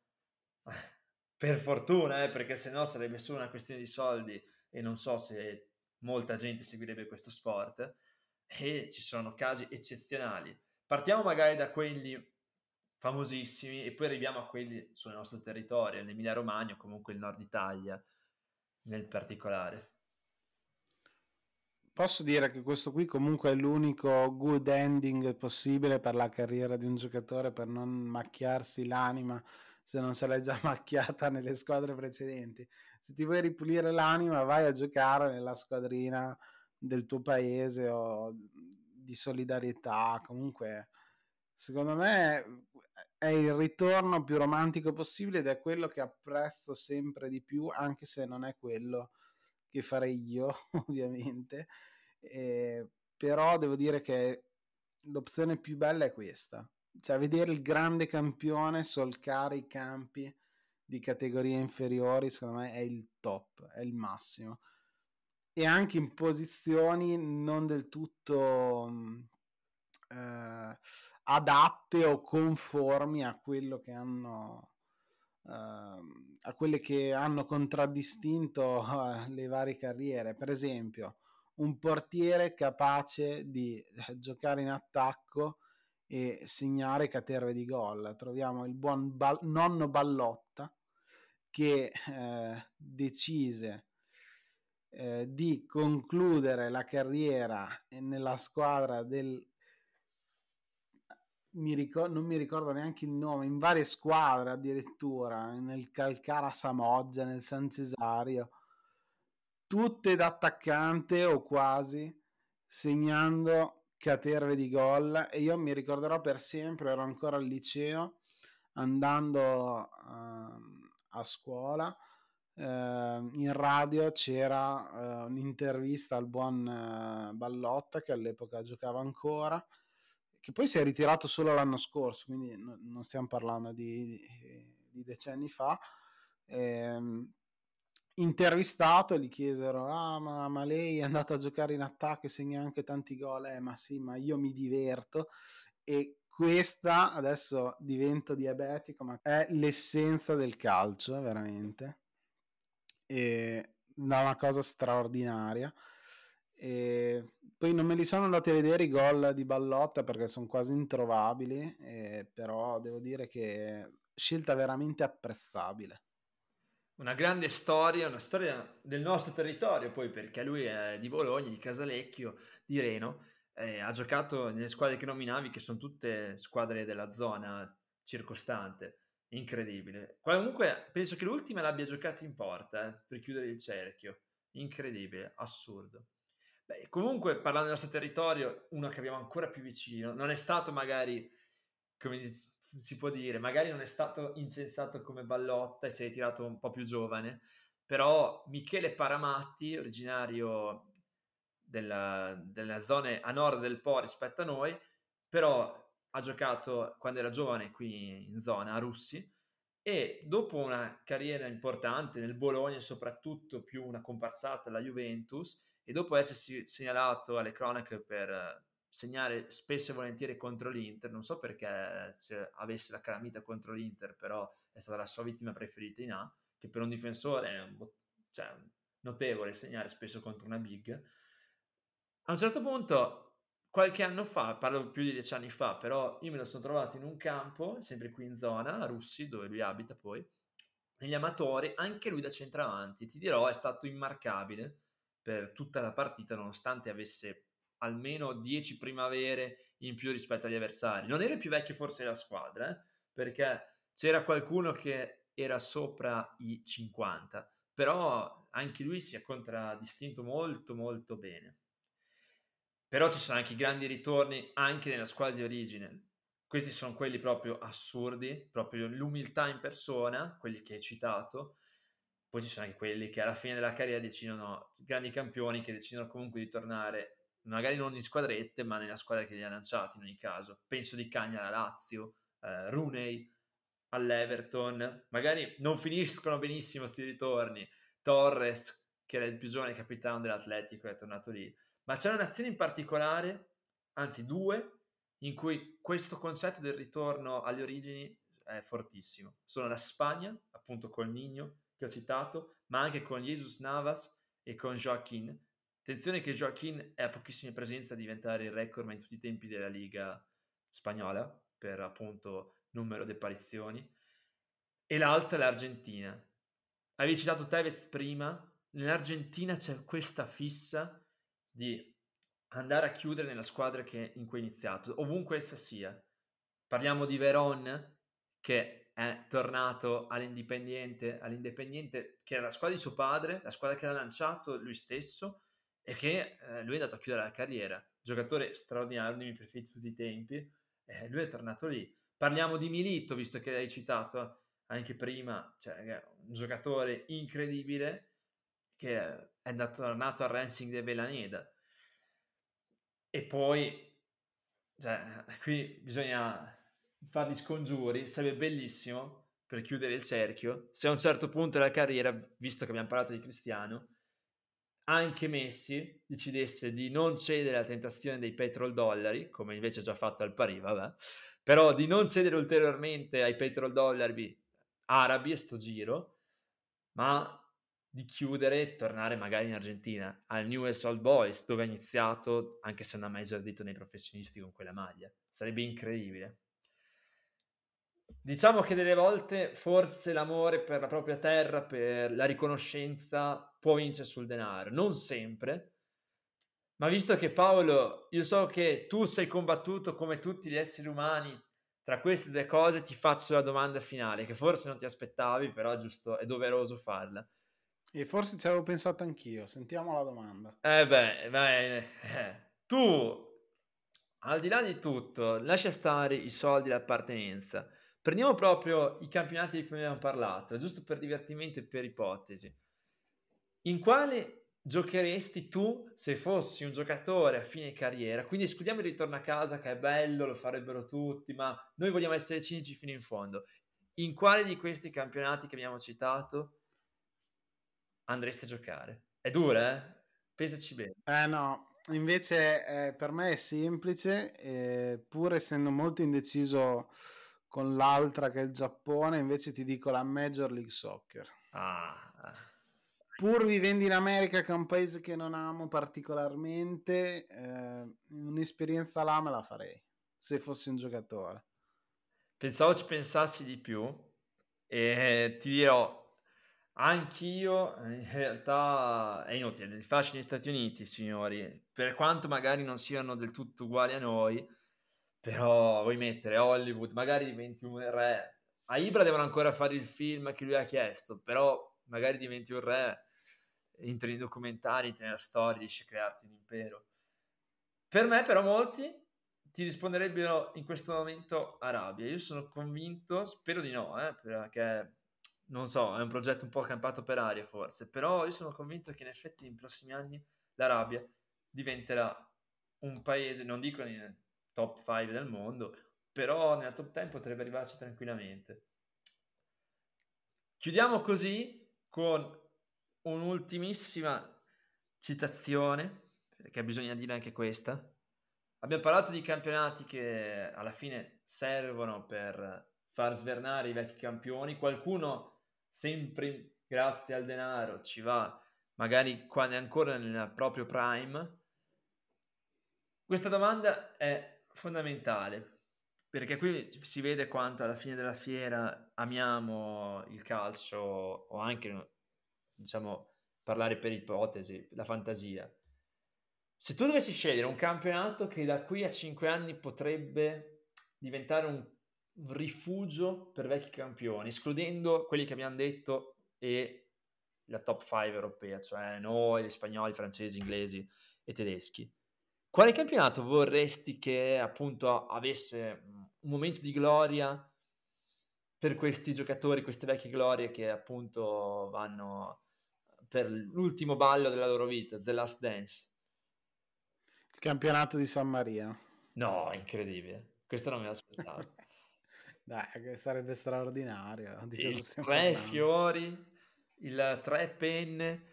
Speaker 2: (laughs) per fortuna, eh, perché se no sarebbe solo una questione di soldi e non so se molta gente seguirebbe questo sport e ci sono casi eccezionali. Partiamo magari da quelli famosissimi e poi arriviamo a quelli sul nostro territorio, l'Emilia Romagna o comunque il nord Italia. nel particolare.
Speaker 3: Posso dire che questo qui comunque è l'unico good ending possibile per la carriera di un giocatore per non macchiarsi l'anima se non se l'è già (laughs) macchiata nelle squadre precedenti. Se ti vuoi ripulire l'anima vai a giocare nella squadrina del tuo paese o di solidarietà, comunque secondo me è il ritorno più romantico possibile ed è quello che apprezzo sempre di più, anche se non è quello che farei io, (laughs) ovviamente. Eh, però devo dire che l'opzione più bella è questa, cioè vedere il grande campione solcare i campi di categorie inferiori, secondo me è il top, è il massimo. E anche in posizioni non del tutto eh, adatte o conformi a quello che hanno uh, a quelle che hanno contraddistinto uh, le varie carriere. Per esempio, un portiere capace di eh, giocare in attacco e segnare caterve di gol. Troviamo il buon Bal- nonno Ballotta che eh, decise eh, di concludere la carriera nella squadra del mi ricor- non mi ricordo neanche il nome, in varie squadre addirittura, nel Calcara Samoggia, nel San Cesario, tutte da attaccante o quasi, segnando caterve di gol. E io mi ricorderò per sempre, ero ancora al liceo, andando uh, a scuola, in radio c'era uh, un'intervista al buon Ballotta che all'epoca giocava ancora che poi si è ritirato solo l'anno scorso, quindi no, non stiamo parlando di, di decenni fa. Ehm, intervistato gli chiesero: Ah, ma, ma, lei è andata a giocare in attacco e segna anche tanti gol? Eh, ma sì, ma io mi diverto. E questa adesso divento diabetico, ma è l'essenza del calcio, veramente. E da una cosa straordinaria. E poi non me li sono andati a vedere i gol di Ballotta perché sono quasi introvabili, eh, però devo dire che scelta veramente apprezzabile.
Speaker 2: Una grande storia, una storia del nostro territorio, poi perché lui è di Bologna, di Casalecchio, di Reno, eh, ha giocato nelle squadre che nominavi, che sono tutte squadre della zona circostante. Incredibile. Comunque penso che l'ultima l'abbia giocata in porta eh, per chiudere il cerchio. Incredibile, assurdo. Beh, comunque, parlando del nostro territorio, uno che abbiamo ancora più vicino, non è stato magari, come si può dire, magari non è stato incensato come Ballotta e si è ritirato un po' più giovane, però Michele Paramatti, originario della, delle zone a nord del Po rispetto a noi, però ha giocato quando era giovane qui in zona, a Russi, e dopo una carriera importante nel Bologna, soprattutto più una comparsata alla Juventus, e dopo essersi segnalato alle cronache per segnare spesso e volentieri contro l'Inter, non so perché avesse la calamita contro l'Inter, però è stata la sua vittima preferita in A, che per un difensore è un, cioè, notevole segnare spesso contro una big. A un certo punto, qualche anno fa, parlo più di dieci anni fa, però io me lo sono trovato in un campo, sempre qui in zona, a Russi, dove lui abita poi, negli amatori, anche lui da centravanti, ti dirò, è stato immarcabile per tutta la partita, nonostante avesse almeno 10 primavere in più rispetto agli avversari. Non era il più vecchio forse della squadra, eh? perché c'era qualcuno che era sopra i 50, però anche lui si è contraddistinto molto molto bene. Però ci sono anche i grandi ritorni anche nella squadra di origine. Questi sono quelli proprio assurdi, proprio l'umiltà in persona, quelli che hai citato, poi ci sono anche quelli che alla fine della carriera decidono, grandi campioni che decidono comunque di tornare, magari non in squadrette, ma nella squadra che li ha lanciati in ogni caso. Penso di Cagna alla Lazio, eh, Rooney all'Everton, magari non finiscono benissimo questi ritorni. Torres, che era il più giovane capitano dell'Atletico, è tornato lì. Ma c'è un'azione in particolare, anzi due, in cui questo concetto del ritorno alle origini è fortissimo. Sono la Spagna, appunto col Nino, che ho citato, ma anche con Jesus Navas e con Joaquin. Attenzione che Joaquin è a pochissime presenze a diventare il record in tutti i tempi della Liga spagnola per appunto numero di apparizioni. E l'altra è l'Argentina. Avevi citato Tevez prima, nell'Argentina c'è questa fissa di andare a chiudere nella squadra che, in cui è iniziato, ovunque essa sia. Parliamo di Veron, che è tornato all'Indipendiente, all'Indipendiente che era la squadra di suo padre, la squadra che l'ha lanciato lui stesso e che eh, lui è andato a chiudere la carriera. Giocatore straordinario, uno dei miei preferiti di tutti i tempi, eh, lui è tornato lì. Parliamo di Milito, visto che l'hai citato anche prima, cioè un giocatore incredibile che è andato, tornato al Racing de Belaneda. E poi, cioè, (laughs) qui bisogna fare gli scongiuri, sarebbe bellissimo per chiudere il cerchio, se a un certo punto della carriera, visto che abbiamo parlato di Cristiano, anche Messi decidesse di non cedere alla tentazione dei petrol dollari, come invece ha già fatto al Pari, vabbè, però di non cedere ulteriormente ai petrol dollari arabi a sto giro, ma di chiudere e tornare magari in Argentina, al Newell's Old Boys, dove ha iniziato, anche se non ha mai esordito nei professionisti con quella maglia. Sarebbe incredibile. Diciamo che delle volte forse l'amore per la propria terra, per la riconoscenza, può vincere sul denaro. Non sempre, ma visto che Paolo, io so che tu sei combattuto come tutti gli esseri umani tra queste due cose, ti faccio la domanda finale, che forse non ti aspettavi, però giusto, è doveroso farla.
Speaker 3: E forse ci avevo pensato anch'io, sentiamo la domanda.
Speaker 2: Eh beh, beh eh. tu, al di là di tutto, lascia stare i soldi, l'appartenenza Prendiamo proprio i campionati di cui abbiamo parlato, giusto per divertimento e per ipotesi. In quale giocheresti tu se fossi un giocatore a fine carriera? Quindi escludiamo il ritorno a casa che è bello, lo farebbero tutti, ma noi vogliamo essere cinici fino in fondo. In quale di questi campionati che abbiamo citato andresti a giocare? È dura, eh? Pensaci bene.
Speaker 3: Eh no, invece eh, per me è semplice, eh, pur essendo molto indeciso con l'altra che è il Giappone, invece ti dico la Major League Soccer.
Speaker 2: Ah.
Speaker 3: Pur vivendo in America, che è un paese che non amo particolarmente, eh, un'esperienza là me la farei, se fossi un giocatore.
Speaker 2: Pensavo ci pensassi di più e ti dirò, anch'io in realtà è inutile, il fascino negli Stati Uniti, signori, per quanto magari non siano del tutto uguali a noi, però vuoi mettere Hollywood, magari diventi un re. A Ibra devono ancora fare il film che lui ha chiesto, però magari diventi un re, entri in documentari, entri nella storia, riesci a crearti un impero. Per me, però, molti ti risponderebbero in questo momento Arabia. Io sono convinto, spero di no, eh, perché non so, è un progetto un po' campato per aria forse, però io sono convinto che in effetti nei prossimi anni l'Arabia diventerà un paese, non dico top 5 del mondo, però nella top 10 potrebbe arrivarci tranquillamente. Chiudiamo così con un'ultimissima citazione, perché bisogna dire anche questa. Abbiamo parlato di campionati che alla fine servono per far svernare i vecchi campioni. Qualcuno, sempre grazie al denaro, ci va magari quando è ancora nel proprio prime. Questa domanda è fondamentale, perché qui si vede quanto alla fine della fiera amiamo il calcio o anche, diciamo, parlare per ipotesi, la fantasia. Se tu dovessi scegliere un campionato che da qui a 5 anni potrebbe diventare un rifugio per vecchi campioni, escludendo quelli che abbiamo detto e la top 5 europea, cioè noi, gli spagnoli, francesi, inglesi e tedeschi. Quale campionato vorresti che appunto avesse un momento di gloria per questi giocatori, queste vecchie glorie che appunto vanno per l'ultimo ballo della loro vita, The Last Dance?
Speaker 3: Il campionato di San Marino.
Speaker 2: No, incredibile. Questo non me l'aspettavo. (laughs)
Speaker 3: Dai, sarebbe straordinario.
Speaker 2: Di il tre parlando? fiori, il tre penne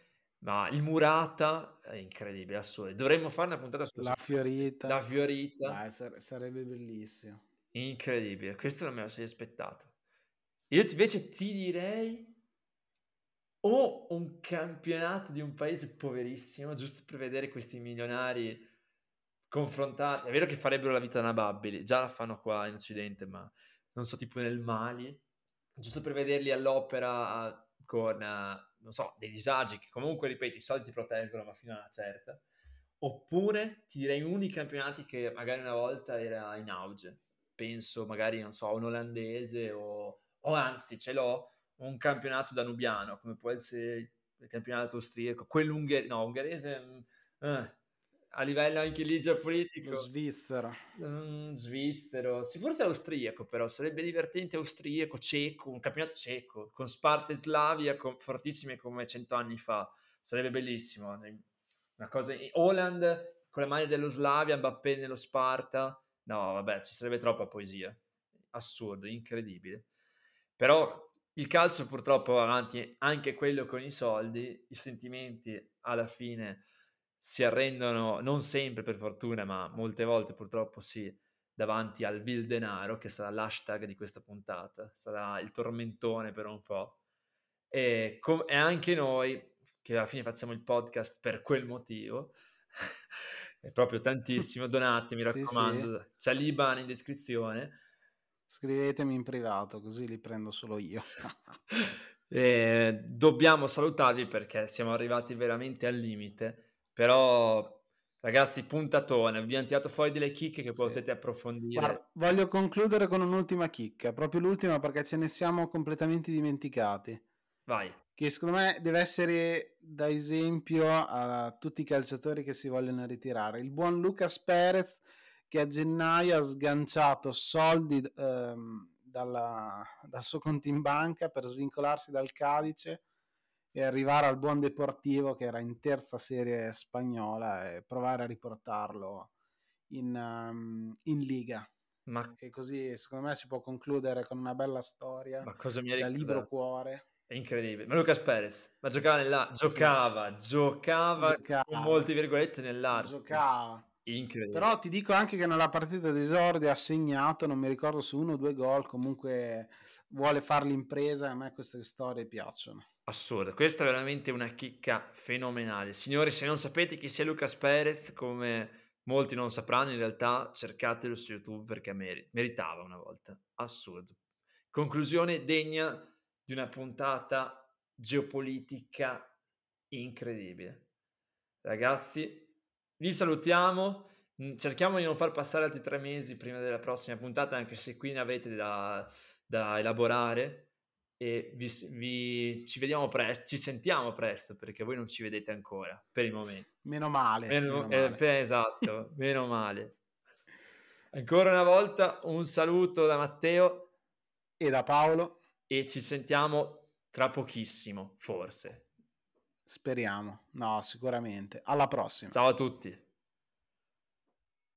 Speaker 2: ma il Murata è incredibile, assurdo. Dovremmo fare una puntata
Speaker 3: sulla La Fiorita.
Speaker 2: La Fiorita.
Speaker 3: Dai, sare- sarebbe bellissimo.
Speaker 2: Incredibile, questo non me lo sei aspettato. Io invece ti direi o un campionato di un paese poverissimo, giusto per vedere questi milionari confrontati. È vero che farebbero la vita nababili, già la fanno qua in Occidente, ma non so, tipo nel Mali, giusto per vederli all'opera con uh, non so, dei disagi che comunque, ripeto, i soldi ti proteggono, ma fino a una certa. Oppure ti direi uno dei campionati che magari una volta era in auge. Penso magari, non so, un olandese o, o anzi ce l'ho, un campionato danubiano, come può essere il campionato austriaco, quello ungherese, no, ungherese, eh, a livello anche lì geopolitico.
Speaker 3: Lo svizzero.
Speaker 2: Mm, svizzero, sì, forse austriaco però, sarebbe divertente austriaco, ceco, un campionato ceco, con Sparta e Slavia con, fortissime come cento anni fa, sarebbe bellissimo. Una cosa, Holland con le mani dello Slavia, Mbappé nello Sparta, no vabbè, ci sarebbe troppa poesia, assurdo, incredibile. Però il calcio purtroppo va avanti anche quello con i soldi, i sentimenti alla fine si arrendono, non sempre per fortuna, ma molte volte purtroppo sì, davanti al vil denaro, che sarà l'hashtag di questa puntata, sarà il tormentone per un po'. E, com- e anche noi, che alla fine facciamo il podcast per quel motivo, (laughs) è proprio tantissimo, (laughs) donate, mi raccomando, sì, sì. c'è l'Iban in descrizione,
Speaker 3: Scrivetemi in privato, così li prendo solo io. (laughs)
Speaker 2: dobbiamo salutarvi perché siamo arrivati veramente al limite, però ragazzi, puntatone, abbiamo tirato fuori delle chicche che sì. potete approfondire. Guarda,
Speaker 3: voglio concludere con un'ultima chicca, proprio l'ultima perché ce ne siamo completamente dimenticati.
Speaker 2: Vai.
Speaker 3: Che secondo me deve essere da esempio a tutti i calciatori che si vogliono ritirare. Il buon Lucas Perez che a gennaio ha sganciato soldi ehm, dalla, dal suo conto in banca per svincolarsi dal Cadice e arrivare al buon Deportivo che era in terza serie spagnola e provare a riportarlo in, um, in Liga. Ma... E così secondo me si può concludere con una bella storia
Speaker 2: ma cosa mi
Speaker 3: da libro cuore.
Speaker 2: È incredibile. Ma Lucas Perez, ma giocava nella... giocava, sì. giocava, giocava, con molte virgolette nell'arte.
Speaker 3: Giocava.
Speaker 2: Incredibile.
Speaker 3: Però ti dico anche che nella partita d'esordio ha segnato, non mi ricordo su uno o due gol, comunque vuole fare l'impresa a me queste storie piacciono.
Speaker 2: Assurdo, questa è veramente una chicca fenomenale. Signori, se non sapete chi sia Lucas Perez, come molti non sapranno, in realtà cercatelo su YouTube perché mer- meritava una volta. Assurdo. Conclusione degna di una puntata geopolitica incredibile. Ragazzi, vi salutiamo. Mm, cerchiamo di non far passare altri tre mesi prima della prossima puntata, anche se qui ne avete da, da elaborare. E vi, vi, ci vediamo presto, ci sentiamo presto perché voi non ci vedete ancora per il momento.
Speaker 3: Meno male. Meno, meno
Speaker 2: eh, male. esatto, meno male. Ancora una volta un saluto da Matteo
Speaker 3: e da Paolo.
Speaker 2: E ci sentiamo tra pochissimo, forse.
Speaker 3: Speriamo, no, sicuramente. Alla prossima.
Speaker 2: Ciao a tutti.